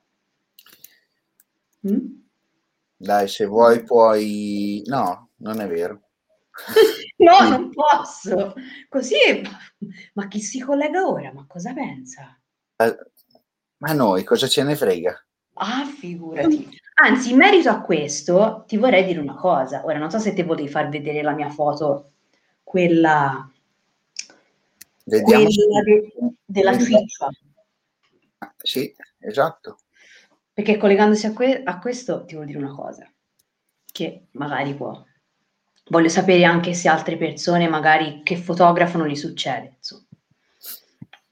Mm? Dai, se vuoi puoi... No, non è vero. no, non posso. Così, ma chi si collega ora? Ma cosa pensa? Eh, ma noi cosa ce ne frega? Ah, figurati. Anzi, in merito a questo, ti vorrei dire una cosa. Ora, non so se te volevi far vedere la mia foto, quella, Vediamo quella de, della FIFA. Sì, esatto. Perché collegandosi a, que- a questo ti voglio dire una cosa, che magari può. Voglio sapere anche se altre persone magari che fotografano gli succede. Insomma.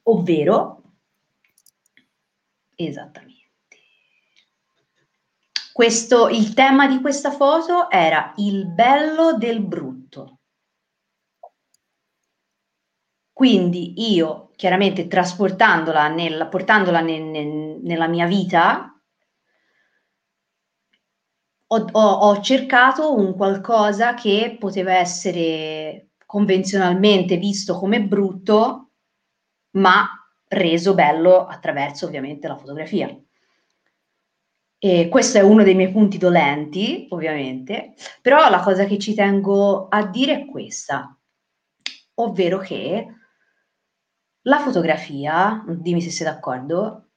Ovvero, Esattamente. Questo, il tema di questa foto era il bello del brutto. Quindi io, chiaramente trasportandola, nel, portandola nel, nel, nella mia vita, ho, ho, ho cercato un qualcosa che poteva essere convenzionalmente visto come brutto, ma reso bello attraverso ovviamente la fotografia. E questo è uno dei miei punti dolenti, ovviamente, però la cosa che ci tengo a dire è questa, ovvero che la fotografia, dimmi se sei d'accordo,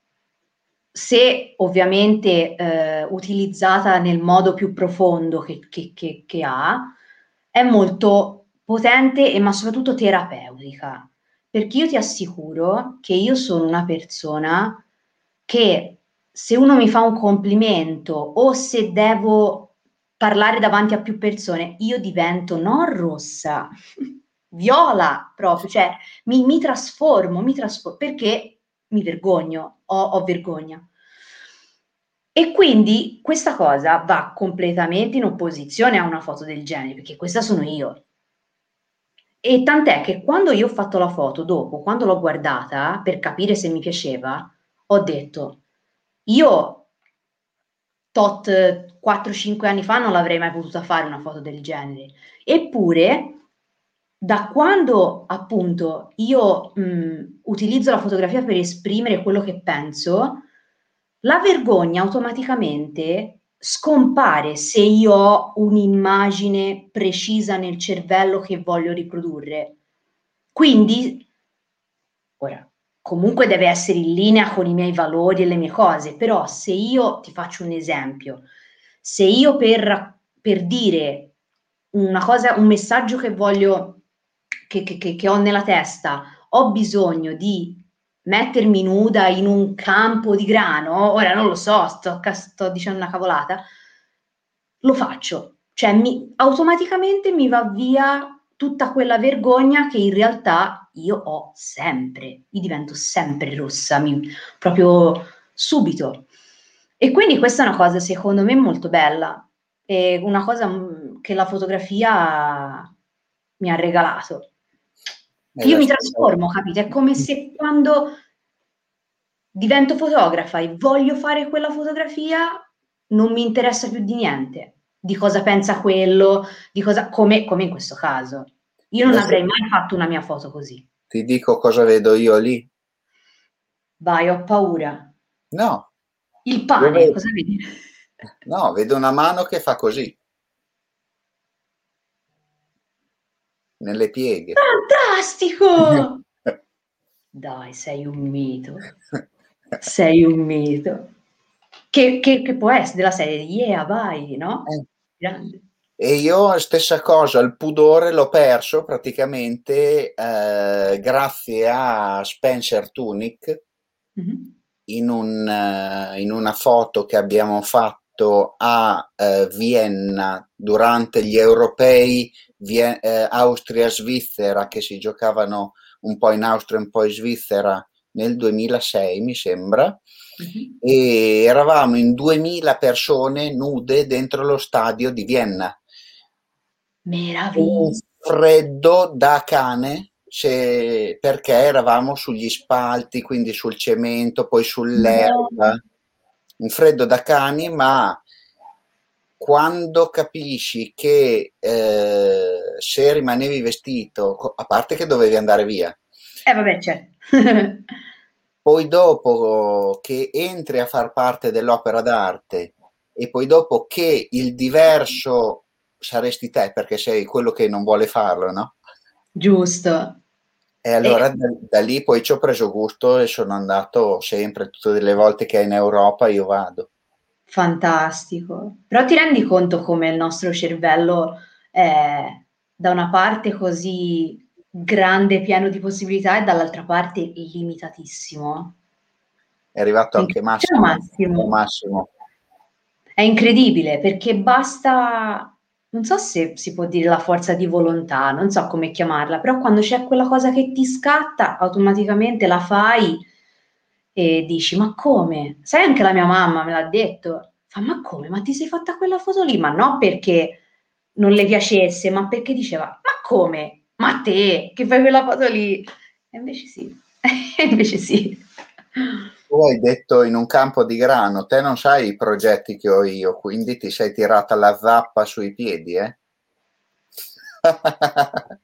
se ovviamente eh, utilizzata nel modo più profondo che, che, che, che ha, è molto potente e ma soprattutto terapeutica, perché io ti assicuro che io sono una persona che se uno mi fa un complimento o se devo parlare davanti a più persone, io divento non rossa, viola proprio, cioè mi, mi trasformo, mi trasformo, perché mi vergogno, ho, ho vergogna. E quindi questa cosa va completamente in opposizione a una foto del genere, perché questa sono io. E tant'è che quando io ho fatto la foto dopo, quando l'ho guardata per capire se mi piaceva, ho detto, io tot 4-5 anni fa non l'avrei mai potuta fare una foto del genere. Eppure, da quando appunto io mh, utilizzo la fotografia per esprimere quello che penso, la vergogna automaticamente scompare se io ho un'immagine precisa nel cervello che voglio riprodurre. Quindi, ora, comunque deve essere in linea con i miei valori e le mie cose, però se io ti faccio un esempio, se io per, per dire una cosa, un messaggio che voglio, che, che, che ho nella testa, ho bisogno di mettermi nuda in un campo di grano, ora non lo so, sto, sto dicendo una cavolata, lo faccio, cioè mi, automaticamente mi va via tutta quella vergogna che in realtà io ho sempre, mi divento sempre rossa, mi, proprio subito. E quindi questa è una cosa secondo me molto bella, è una cosa mm, che la fotografia mi ha regalato. Io mi trasformo, capite? È come se quando divento fotografa e voglio fare quella fotografia, non mi interessa più di niente di cosa pensa quello, di cosa, come, come in questo caso. Io non Adesso avrei mai fatto una mia foto così. Ti dico cosa vedo io lì. Vai, ho paura. No. Il pane, vedo... cosa vedi? No, vedo una mano che fa così. Nelle pieghe. Fantastico! Dai, sei un mito. Sei un mito. Che, che, che può essere della serie, yeah, vai, no? Eh grande. E io stessa cosa, il pudore l'ho perso praticamente eh, grazie a Spencer Tunic mm-hmm. in, un, uh, in, una foto che abbiamo fatto a uh, Vienna durante gli europei Vie- uh, Austria-Svizzera che si giocavano un po' in Austria e un po' in Svizzera nel 2006 mi sembra uh-huh. e eravamo in 2000 persone nude dentro lo stadio di Vienna. Meraviglia. freddo da cane se, perché eravamo sugli spalti, quindi sul cemento, poi sull'erba. No. Un freddo da cani, ma quando capisci che eh, se rimanevi vestito, a parte che dovevi andare via. Eh vabbè, certo. poi dopo che entri a far parte dell'opera d'arte e poi dopo che il diverso saresti te perché sei quello che non vuole farlo, no? Giusto. E allora e... Da, da, lì poi ci ho preso gusto e sono andato sempre, tutte le volte che è in Europa io vado. Fantastico. Però ti rendi conto come il nostro cervello è da una parte così grande, pieno di possibilità e dall'altra parte limitatissimo. È arrivato anche Massimo. Massimo. Massimo. È incredibile perché basta, non so se si può dire la forza di volontà, non so come chiamarla, però quando c'è quella cosa che ti scatta, automaticamente la fai e dici ma come? Sai anche la mia mamma me l'ha detto, fa ma come? Ma ti sei fatta quella foto lì? Ma no perché non le piacesse, ma perché diceva ma come? ma te che fai quella foto lì? E invece sì, invece sì. Tu hai detto in un campo di grano, te non sai i progetti che ho io, quindi ti sei tirata la zappa sui piedi, eh?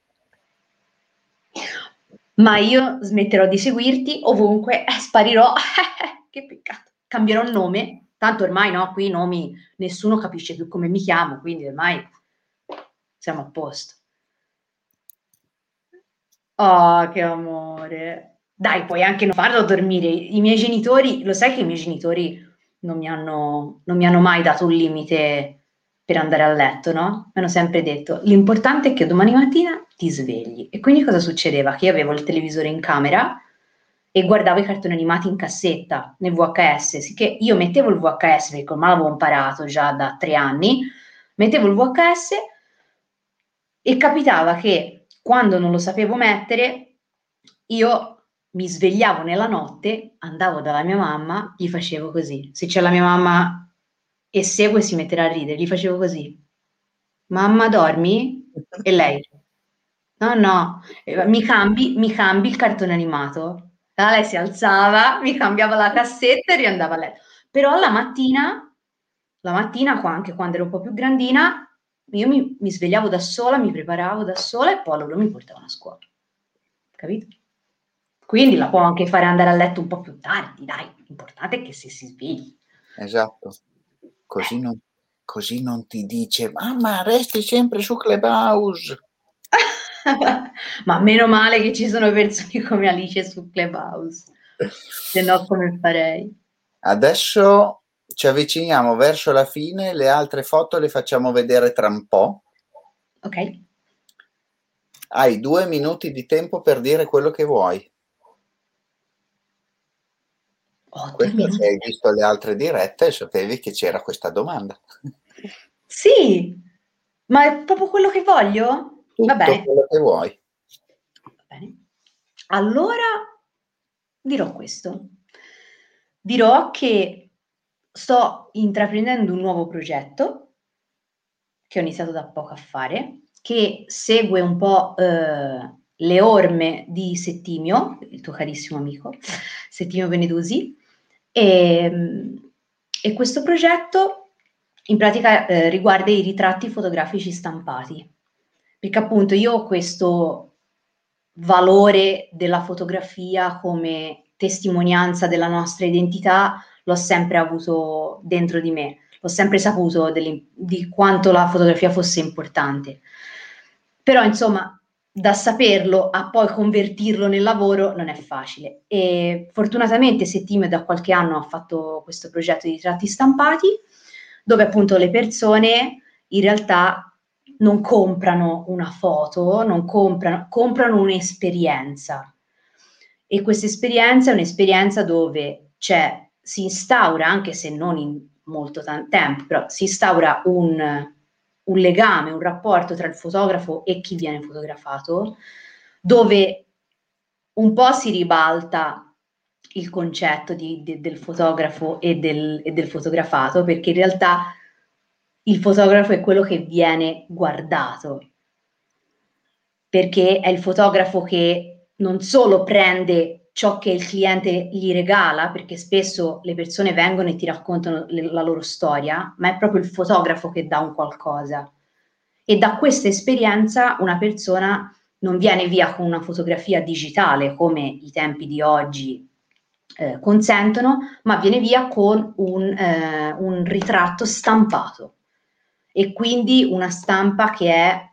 Ma io smetterò di seguirti ovunque, eh, sparirò. che peccato. Cambierò nome, tanto ormai no, qui i nomi nessuno capisce più come mi chiamo, quindi ormai siamo a posto. Oh, che amore. Dai, puoi anche non farlo dormire. I miei genitori, lo sai che i miei genitori non mi hanno, non mi hanno mai dato un limite per andare a letto, no? Mi hanno sempre detto, l'importante è che domani mattina ti svegli. E quindi cosa succedeva? Che io avevo il televisore in camera e guardavo i cartoni animati in cassetta, nel VHS, sicché io mettevo il VHS, perché ormai l'avevo imparato già da tre anni, mettevo il VHS e capitava che quando non lo sapevo mettere, io mi svegliavo nella notte, andavo dalla mia mamma, gli facevo così. Se c'è la mia mamma e segue si metterà a ridere, gli facevo così. Mamma dormi? E lei, no, no, mi cambi, mi cambi il cartone animato. Allora lei si alzava, mi cambiava la cassetta e riandava a letto. Però la mattina, la mattina, anche quando ero un po' più grandina, io mi, mi svegliavo da sola, mi preparavo da sola e poi loro mi portavano a scuola. Capito? Quindi la può anche fare andare a letto un po' più tardi, dai. L'importante è che se si svegli. Esatto. Così non, così non ti dice, mamma, resti sempre su Clubhouse. Ma meno male che ci sono persone come Alice su Clubhouse, se no come farei? Adesso ci avviciniamo verso la fine, le altre foto le facciamo vedere tra un po'. Ok. Hai due minuti di tempo per dire quello che vuoi. Oh, Questo se hai visto le altre dirette sapevi che c'era questa domanda. Sì, ma è proprio quello che voglio? Tutto Va bene. quello che vuoi. Va bene. Allora dirò questo. Dirò che sto intraprendendo un nuovo progetto che ho iniziato da poco a fare, che segue un po' eh, le orme di Settimio, il tuo carissimo amico, Settimio Benedusi, e, ehm, e questo progetto in pratica eh, riguarda i ritratti fotografici stampati, perché appunto io ho questo valore della fotografia come testimonianza della nostra identità, l'ho sempre avuto dentro di me, l'ho sempre saputo di quanto la fotografia fosse importante. Però insomma, da saperlo a poi convertirlo nel lavoro non è facile. E fortunatamente Settime da qualche anno ha fatto questo progetto di tratti stampati, dove appunto le persone in realtà non comprano una foto, non comprano, comprano un'esperienza. E questa esperienza è un'esperienza dove c'è, si instaura, anche se non in molto t- tempo, però si instaura un, un legame, un rapporto tra il fotografo e chi viene fotografato, dove un po' si ribalta il concetto di, de, del fotografo e del, e del fotografato, perché in realtà il fotografo è quello che viene guardato, perché è il fotografo che non solo prende ciò che il cliente gli regala, perché spesso le persone vengono e ti raccontano le, la loro storia, ma è proprio il fotografo che dà un qualcosa. E da questa esperienza una persona non viene via con una fotografia digitale come i tempi di oggi eh, consentono, ma viene via con un, eh, un ritratto stampato e quindi una stampa che è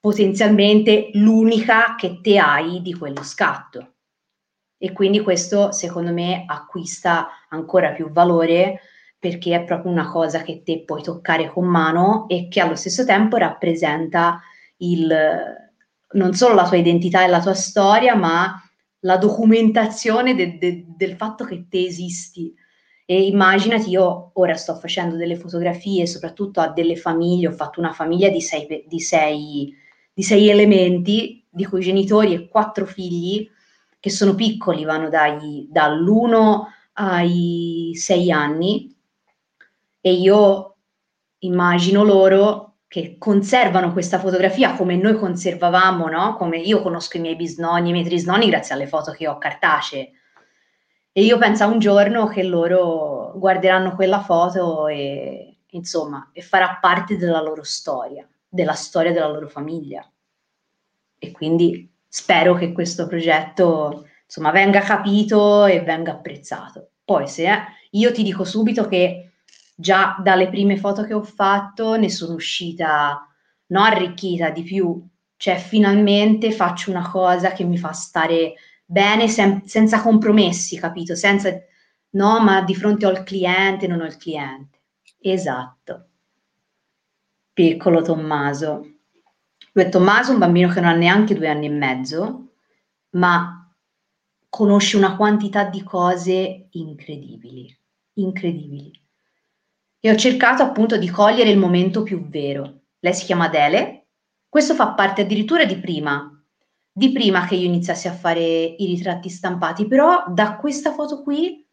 potenzialmente l'unica che te hai di quello scatto. E quindi questo secondo me acquista ancora più valore perché è proprio una cosa che te puoi toccare con mano e che allo stesso tempo rappresenta il, non solo la tua identità e la tua storia, ma la documentazione de, de, del fatto che te esisti. E immaginati, io ora sto facendo delle fotografie, soprattutto a delle famiglie, ho fatto una famiglia di sei, di sei, di sei elementi, di cui genitori e quattro figli, che sono piccoli, vanno dai, dall'1 ai 6 anni, e io immagino loro che conservano questa fotografia come noi conservavamo, no? Come io conosco i miei bisnonni, i miei trisnonni grazie alle foto che ho cartacee. E io penso a un giorno che loro guarderanno quella foto e, insomma, e farà parte della loro storia, della storia della loro famiglia. E quindi spero che questo progetto, insomma, venga capito e venga apprezzato. Poi se eh, io ti dico subito che già dalle prime foto che ho fatto ne sono uscita no arricchita di più, cioè finalmente faccio una cosa che mi fa stare bene sem- senza compromessi, capito? Senza no, ma di fronte ho il cliente, non ho il cliente. Esatto. Piccolo Tommaso. Lui Tommaso un bambino che non ha neanche due anni e mezzo, ma conosce una quantità di cose incredibili, incredibili e ho cercato appunto di cogliere il momento più vero. Lei si chiama Adele, questo fa parte addirittura di prima, di prima che io iniziassi a fare i ritratti stampati, però da questa foto qui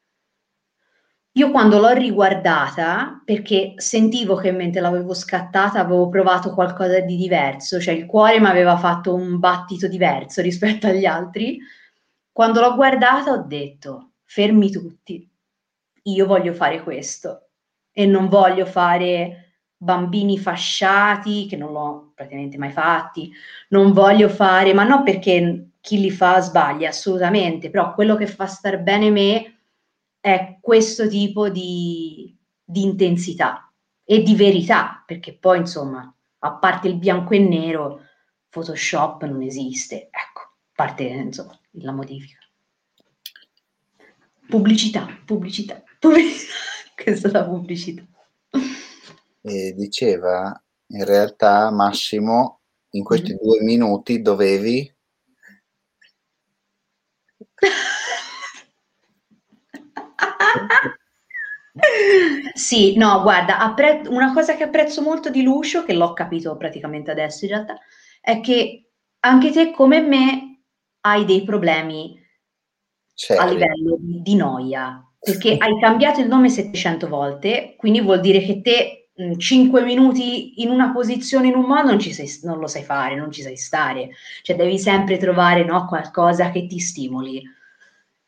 io quando l'ho riguardata, perché sentivo che mentre l'avevo scattata avevo provato qualcosa di diverso, cioè il cuore mi aveva fatto un battito diverso rispetto agli altri, quando l'ho guardata ho detto, fermi tutti, io voglio fare questo e non voglio fare bambini fasciati, che non l'ho praticamente mai fatti, non voglio fare, ma non perché chi li fa sbaglia, assolutamente, però quello che fa star bene me è questo tipo di, di intensità e di verità, perché poi insomma, a parte il bianco e nero, Photoshop non esiste, ecco, a parte insomma, la modifica. Pubblicità, pubblicità, pubblicità. Questa è la pubblicità. E diceva, in realtà Massimo, in questi mm. due minuti dovevi... sì, no, guarda, appre- una cosa che apprezzo molto di Lucio, che l'ho capito praticamente adesso in realtà, è che anche te come me hai dei problemi C'eri. a livello di, di noia, perché hai cambiato il nome 700 volte, quindi vuol dire che te mh, 5 minuti in una posizione in un modo non, sei, non, lo sai fare, non ci sai stare, cioè devi sempre trovare no, qualcosa che ti stimoli.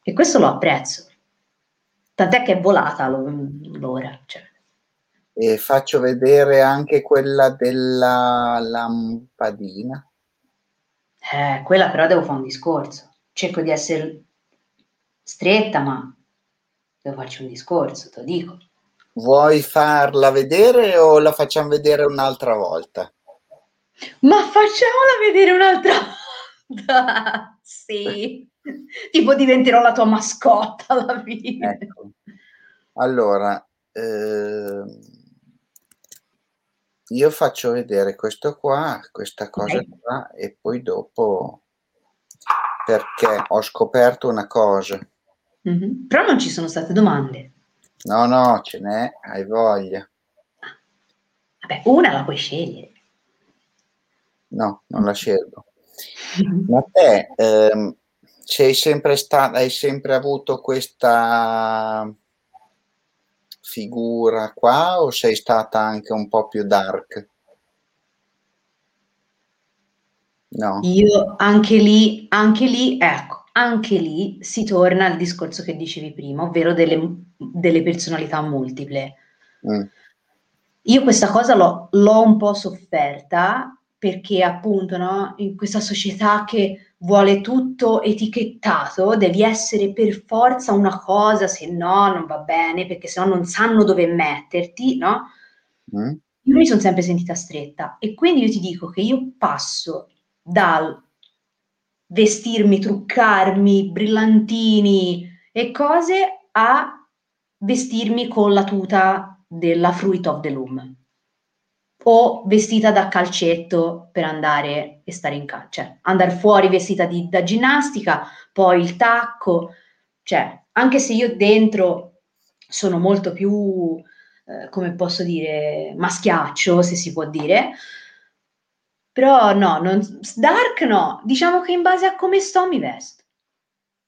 E questo lo apprezzo, tant'è che è volata l'ora. Cioè. E faccio vedere anche quella della lampadina. Eh, quella però devo fare un discorso, cerco di essere stretta, ma devo farci un discorso, te lo dico. Vuoi farla vedere o la facciamo vedere un'altra volta? Ma facciamola vedere un'altra volta! sì, tipo diventerò la tua mascotta alla fine. Ecco. Allora, eh, io faccio vedere questo qua, questa cosa okay. qua e poi dopo perché ho scoperto una cosa Mm-hmm. Però non ci sono state domande. No, no, ce n'è, hai voglia. Vabbè, una la puoi scegliere. No, non la scelgo. Ma te ehm, sei sempre stata, hai sempre avuto questa figura qua o sei stata anche un po' più dark? No. Io anche lì, anche lì, ecco, anche lì si torna al discorso che dicevi prima, ovvero delle, delle personalità multiple. Mm. Io questa cosa l'ho, l'ho, un po' sofferta perché appunto no, in questa società che vuole tutto etichettato, devi essere per forza una cosa, se no non va bene, perché se no non sanno dove metterti, no? Mm. Io mi sono sempre sentita stretta e quindi io ti dico che io passo dal vestirmi, truccarmi, brillantini e cose a vestirmi con la tuta della Fruit of the Loom o vestita da calcetto per andare e stare in casa, cioè andare fuori vestita di, da ginnastica, poi il tacco, cioè anche se io dentro sono molto più, eh, come posso dire, maschiaccio, se si può dire, però no, non, dark no, diciamo che in base a come sto mi vesto.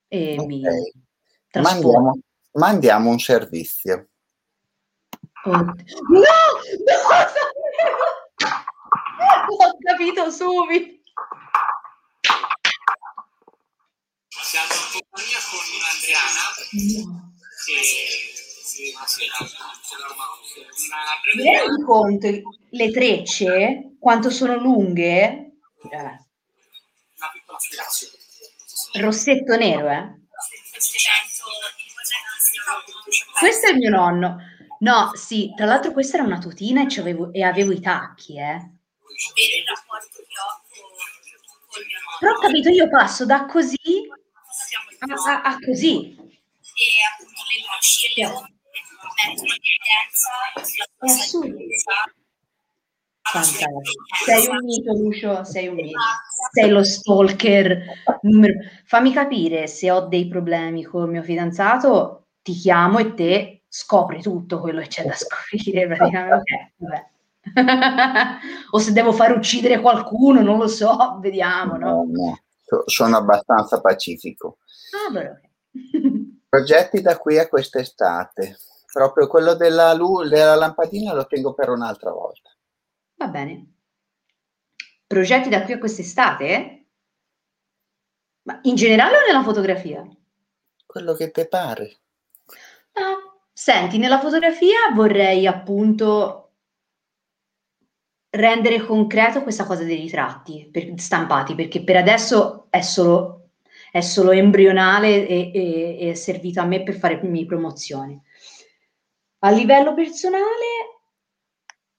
E okay. mi mandiamo, mandiamo, un servizio. Oh. No! No! Ho capito subito. Siamo in compagnia con Adriana. Che mi rendi conto le trecce quanto sono lunghe? Eh. Rossetto nero, eh? Questo è il mio nonno. No, sì, tra l'altro questa era una tutina e, avevo, e avevo i tacchi, eh. Però ho capito, io passo da così a, a, a così. E appunto le luci e le onde è assurdo. Sei un mito, Lucio, sei un mito. Sei lo stalker. Fammi capire se ho dei problemi con il mio fidanzato, ti chiamo e te scopri tutto quello che c'è da scoprire. Praticamente. o se devo far uccidere qualcuno, non lo so, vediamo. No? No, no. Sono abbastanza pacifico. Ah, Progetti da qui a quest'estate proprio quello della, della lampadina lo tengo per un'altra volta. Va bene. Progetti da qui a quest'estate? Ma in generale o nella fotografia? Quello che ti pare. Ah, senti, nella fotografia vorrei appunto rendere concreto questa cosa dei ritratti per, stampati, perché per adesso è solo, è solo embrionale e, e, è servito a me per fare le mie promozioni. A livello personale,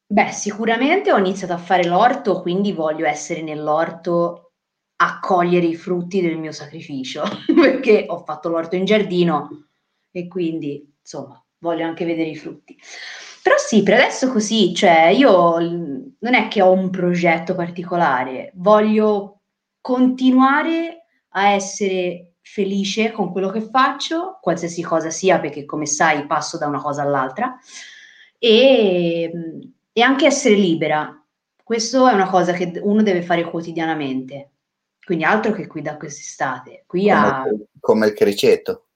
beh, sicuramente ho iniziato a fare l'orto, quindi voglio essere nell'orto a cogliere i frutti del mio sacrificio, perché ho fatto l'orto in giardino e quindi, insomma, voglio anche vedere i frutti. Però sì, per adesso così, cioè io non è che ho un progetto particolare, voglio continuare a essere felice con quello che faccio, qualsiasi cosa sia, perché come sai passo da una cosa all'altra, e, e anche essere libera. Questo è una cosa che uno deve fare quotidianamente. Quindi altro che qui da quest'estate. Qui come, a... come il criceto.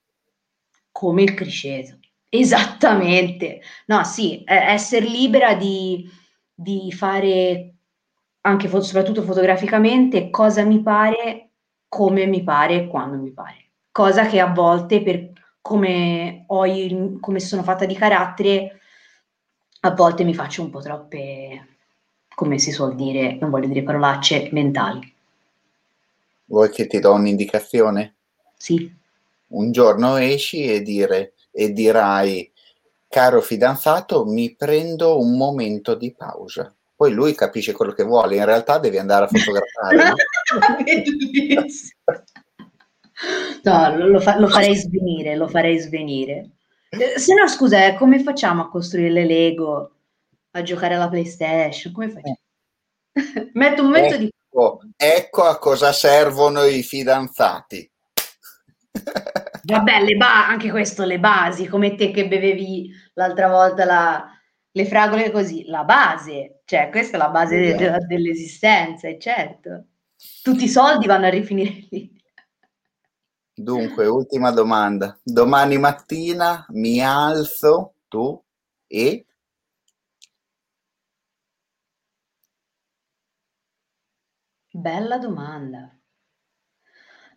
Come il criceto. Esattamente. No, sì, essere libera di, di fare anche soprattutto fotograficamente cosa mi pare come mi pare quando mi pare. Cosa che a volte, per come, ho il, come sono fatta di carattere, a volte mi faccio un po' troppe, come si suol dire, non voglio dire parolacce, mentali. Vuoi che ti do un'indicazione? Sì. Un giorno esci e, dire, e dirai, caro fidanzato, mi prendo un momento di pausa poi lui capisce quello che vuole, in realtà devi andare a fotografare. no? no, lo, fa- lo, farei svenire, lo farei svenire. Eh, se no, scusa, eh, come facciamo a costruire le Lego, a giocare alla PlayStation? Come facciamo? Eh. Metto un momento ecco, di... Ecco a cosa servono i fidanzati. Vabbè, le ba- anche questo, le basi, come te che bevevi l'altra volta la, le fragole così, la base, cioè questa è la base de- de- esatto. dell'esistenza, e certo. Tutti i soldi vanno a rifinire lì. Dunque, ultima domanda. Domani mattina mi alzo tu e Bella domanda.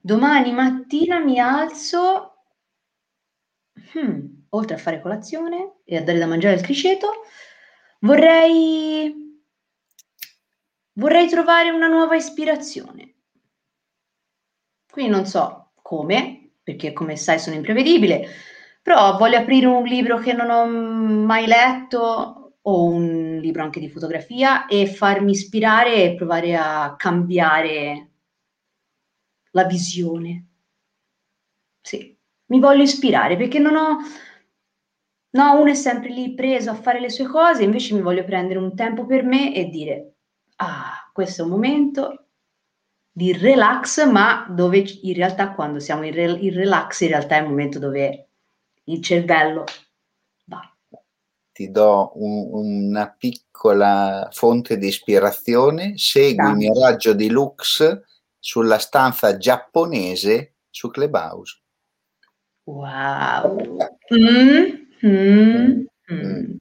Domani mattina mi alzo. Hmm oltre a fare colazione e a dare da mangiare al criceto, vorrei, vorrei trovare una nuova ispirazione. Qui non so come, perché come sai sono imprevedibile, però voglio aprire un libro che non ho mai letto o un libro anche di fotografia e farmi ispirare e provare a cambiare la visione. Sì, mi voglio ispirare perché non ho, No, uno è sempre lì preso a fare le sue cose, invece mi voglio prendere un tempo per me e dire, ah, questo è un momento di relax, ma dove in realtà quando siamo in, re- in relax, in realtà è un momento dove il cervello va. Ti do un, una piccola fonte di ispirazione, segui il mio raggio di Lux sulla stanza giapponese su Clubhouse. Wow. Mm. Mm, mm.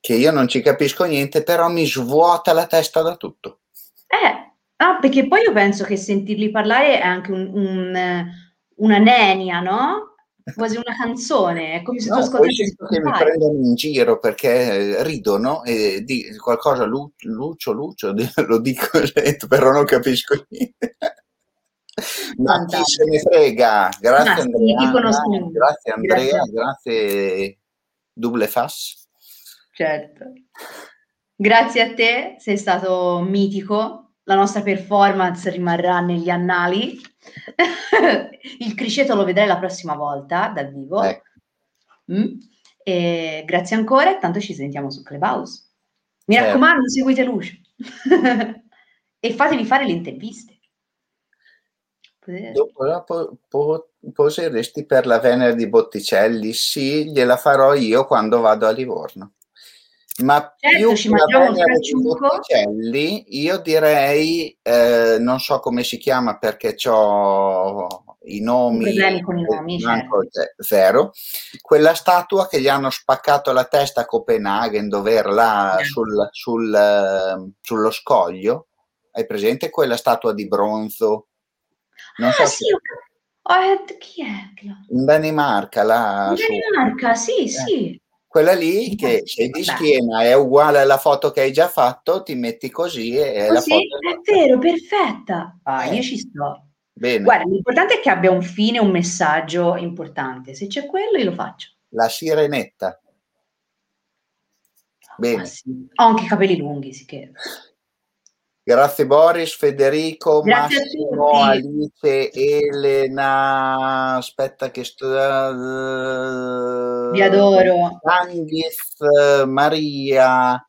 che io non ci capisco niente, però mi svuota la testa da tutto. Eh, ah, perché poi io penso che sentirli parlare è anche un, un, una nenia, no? Quasi una canzone, è come se no, tu ascoltassi che mi prendono in giro perché ridono e di qualcosa lu, Lucio, Lucio, lo dico però non capisco niente. Ma chi se ne frega? Grazie Ma Andrea, sì, grazie Andrea, grazie, grazie Double Fass. Certo. Grazie a te, sei stato mitico. La nostra performance rimarrà negli annali. il criceto lo vedrai la prossima volta dal vivo. Eh. Mm. Grazie ancora e tanto ci sentiamo su Clubhouse. Mi certo. raccomando, seguite Lucio e fatevi fare le interviste. Dopo la po- po- poseresti per la Venere di Botticelli? Sì, gliela farò io quando vado a Livorno. Ma certo, più la Venere di Botticelli, io direi, eh, non so come si chiama perché ho i nomi, problemi con i nomi certo. zero, quella statua che gli hanno spaccato la testa a Copenaghen, dove era là certo. sul, sul, uh, sullo scoglio, hai presente quella statua di bronzo? Non ah, so sì, se... chi è? In Danimarca, là. In Danimarca, su... sì, eh. sì. Quella lì che se di schiena è uguale alla foto che hai già fatto, ti metti così e così? la foto è vero, perfetta. Ah, eh. io ci sto. Bene. Guarda, l'importante è che abbia un fine, un messaggio importante. Se c'è quello, io lo faccio. La sirenetta. Bene. Ah, sì. Ho anche i capelli lunghi, sì che... Grazie Boris, Federico, Grazie Massimo, Alice, Elena, aspetta che sto... Vi adoro. Anghis, Maria.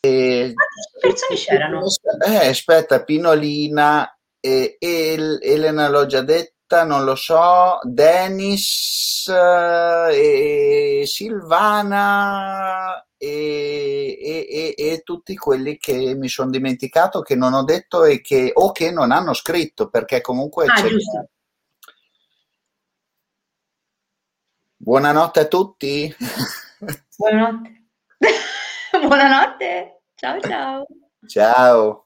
E... Quante persone c'erano? Eh, aspetta, Pinolina, e, e Elena l'ho già detta, non lo so, Dennis eh, e Silvana e, e, e, tutti quelli che mi sono dimenticato, che non ho detto e che, o che non hanno scritto, perché comunque... Ah, giusto. Buonanotte a tutti. Buonanotte. Buonanotte. Ciao ciao. Ciao.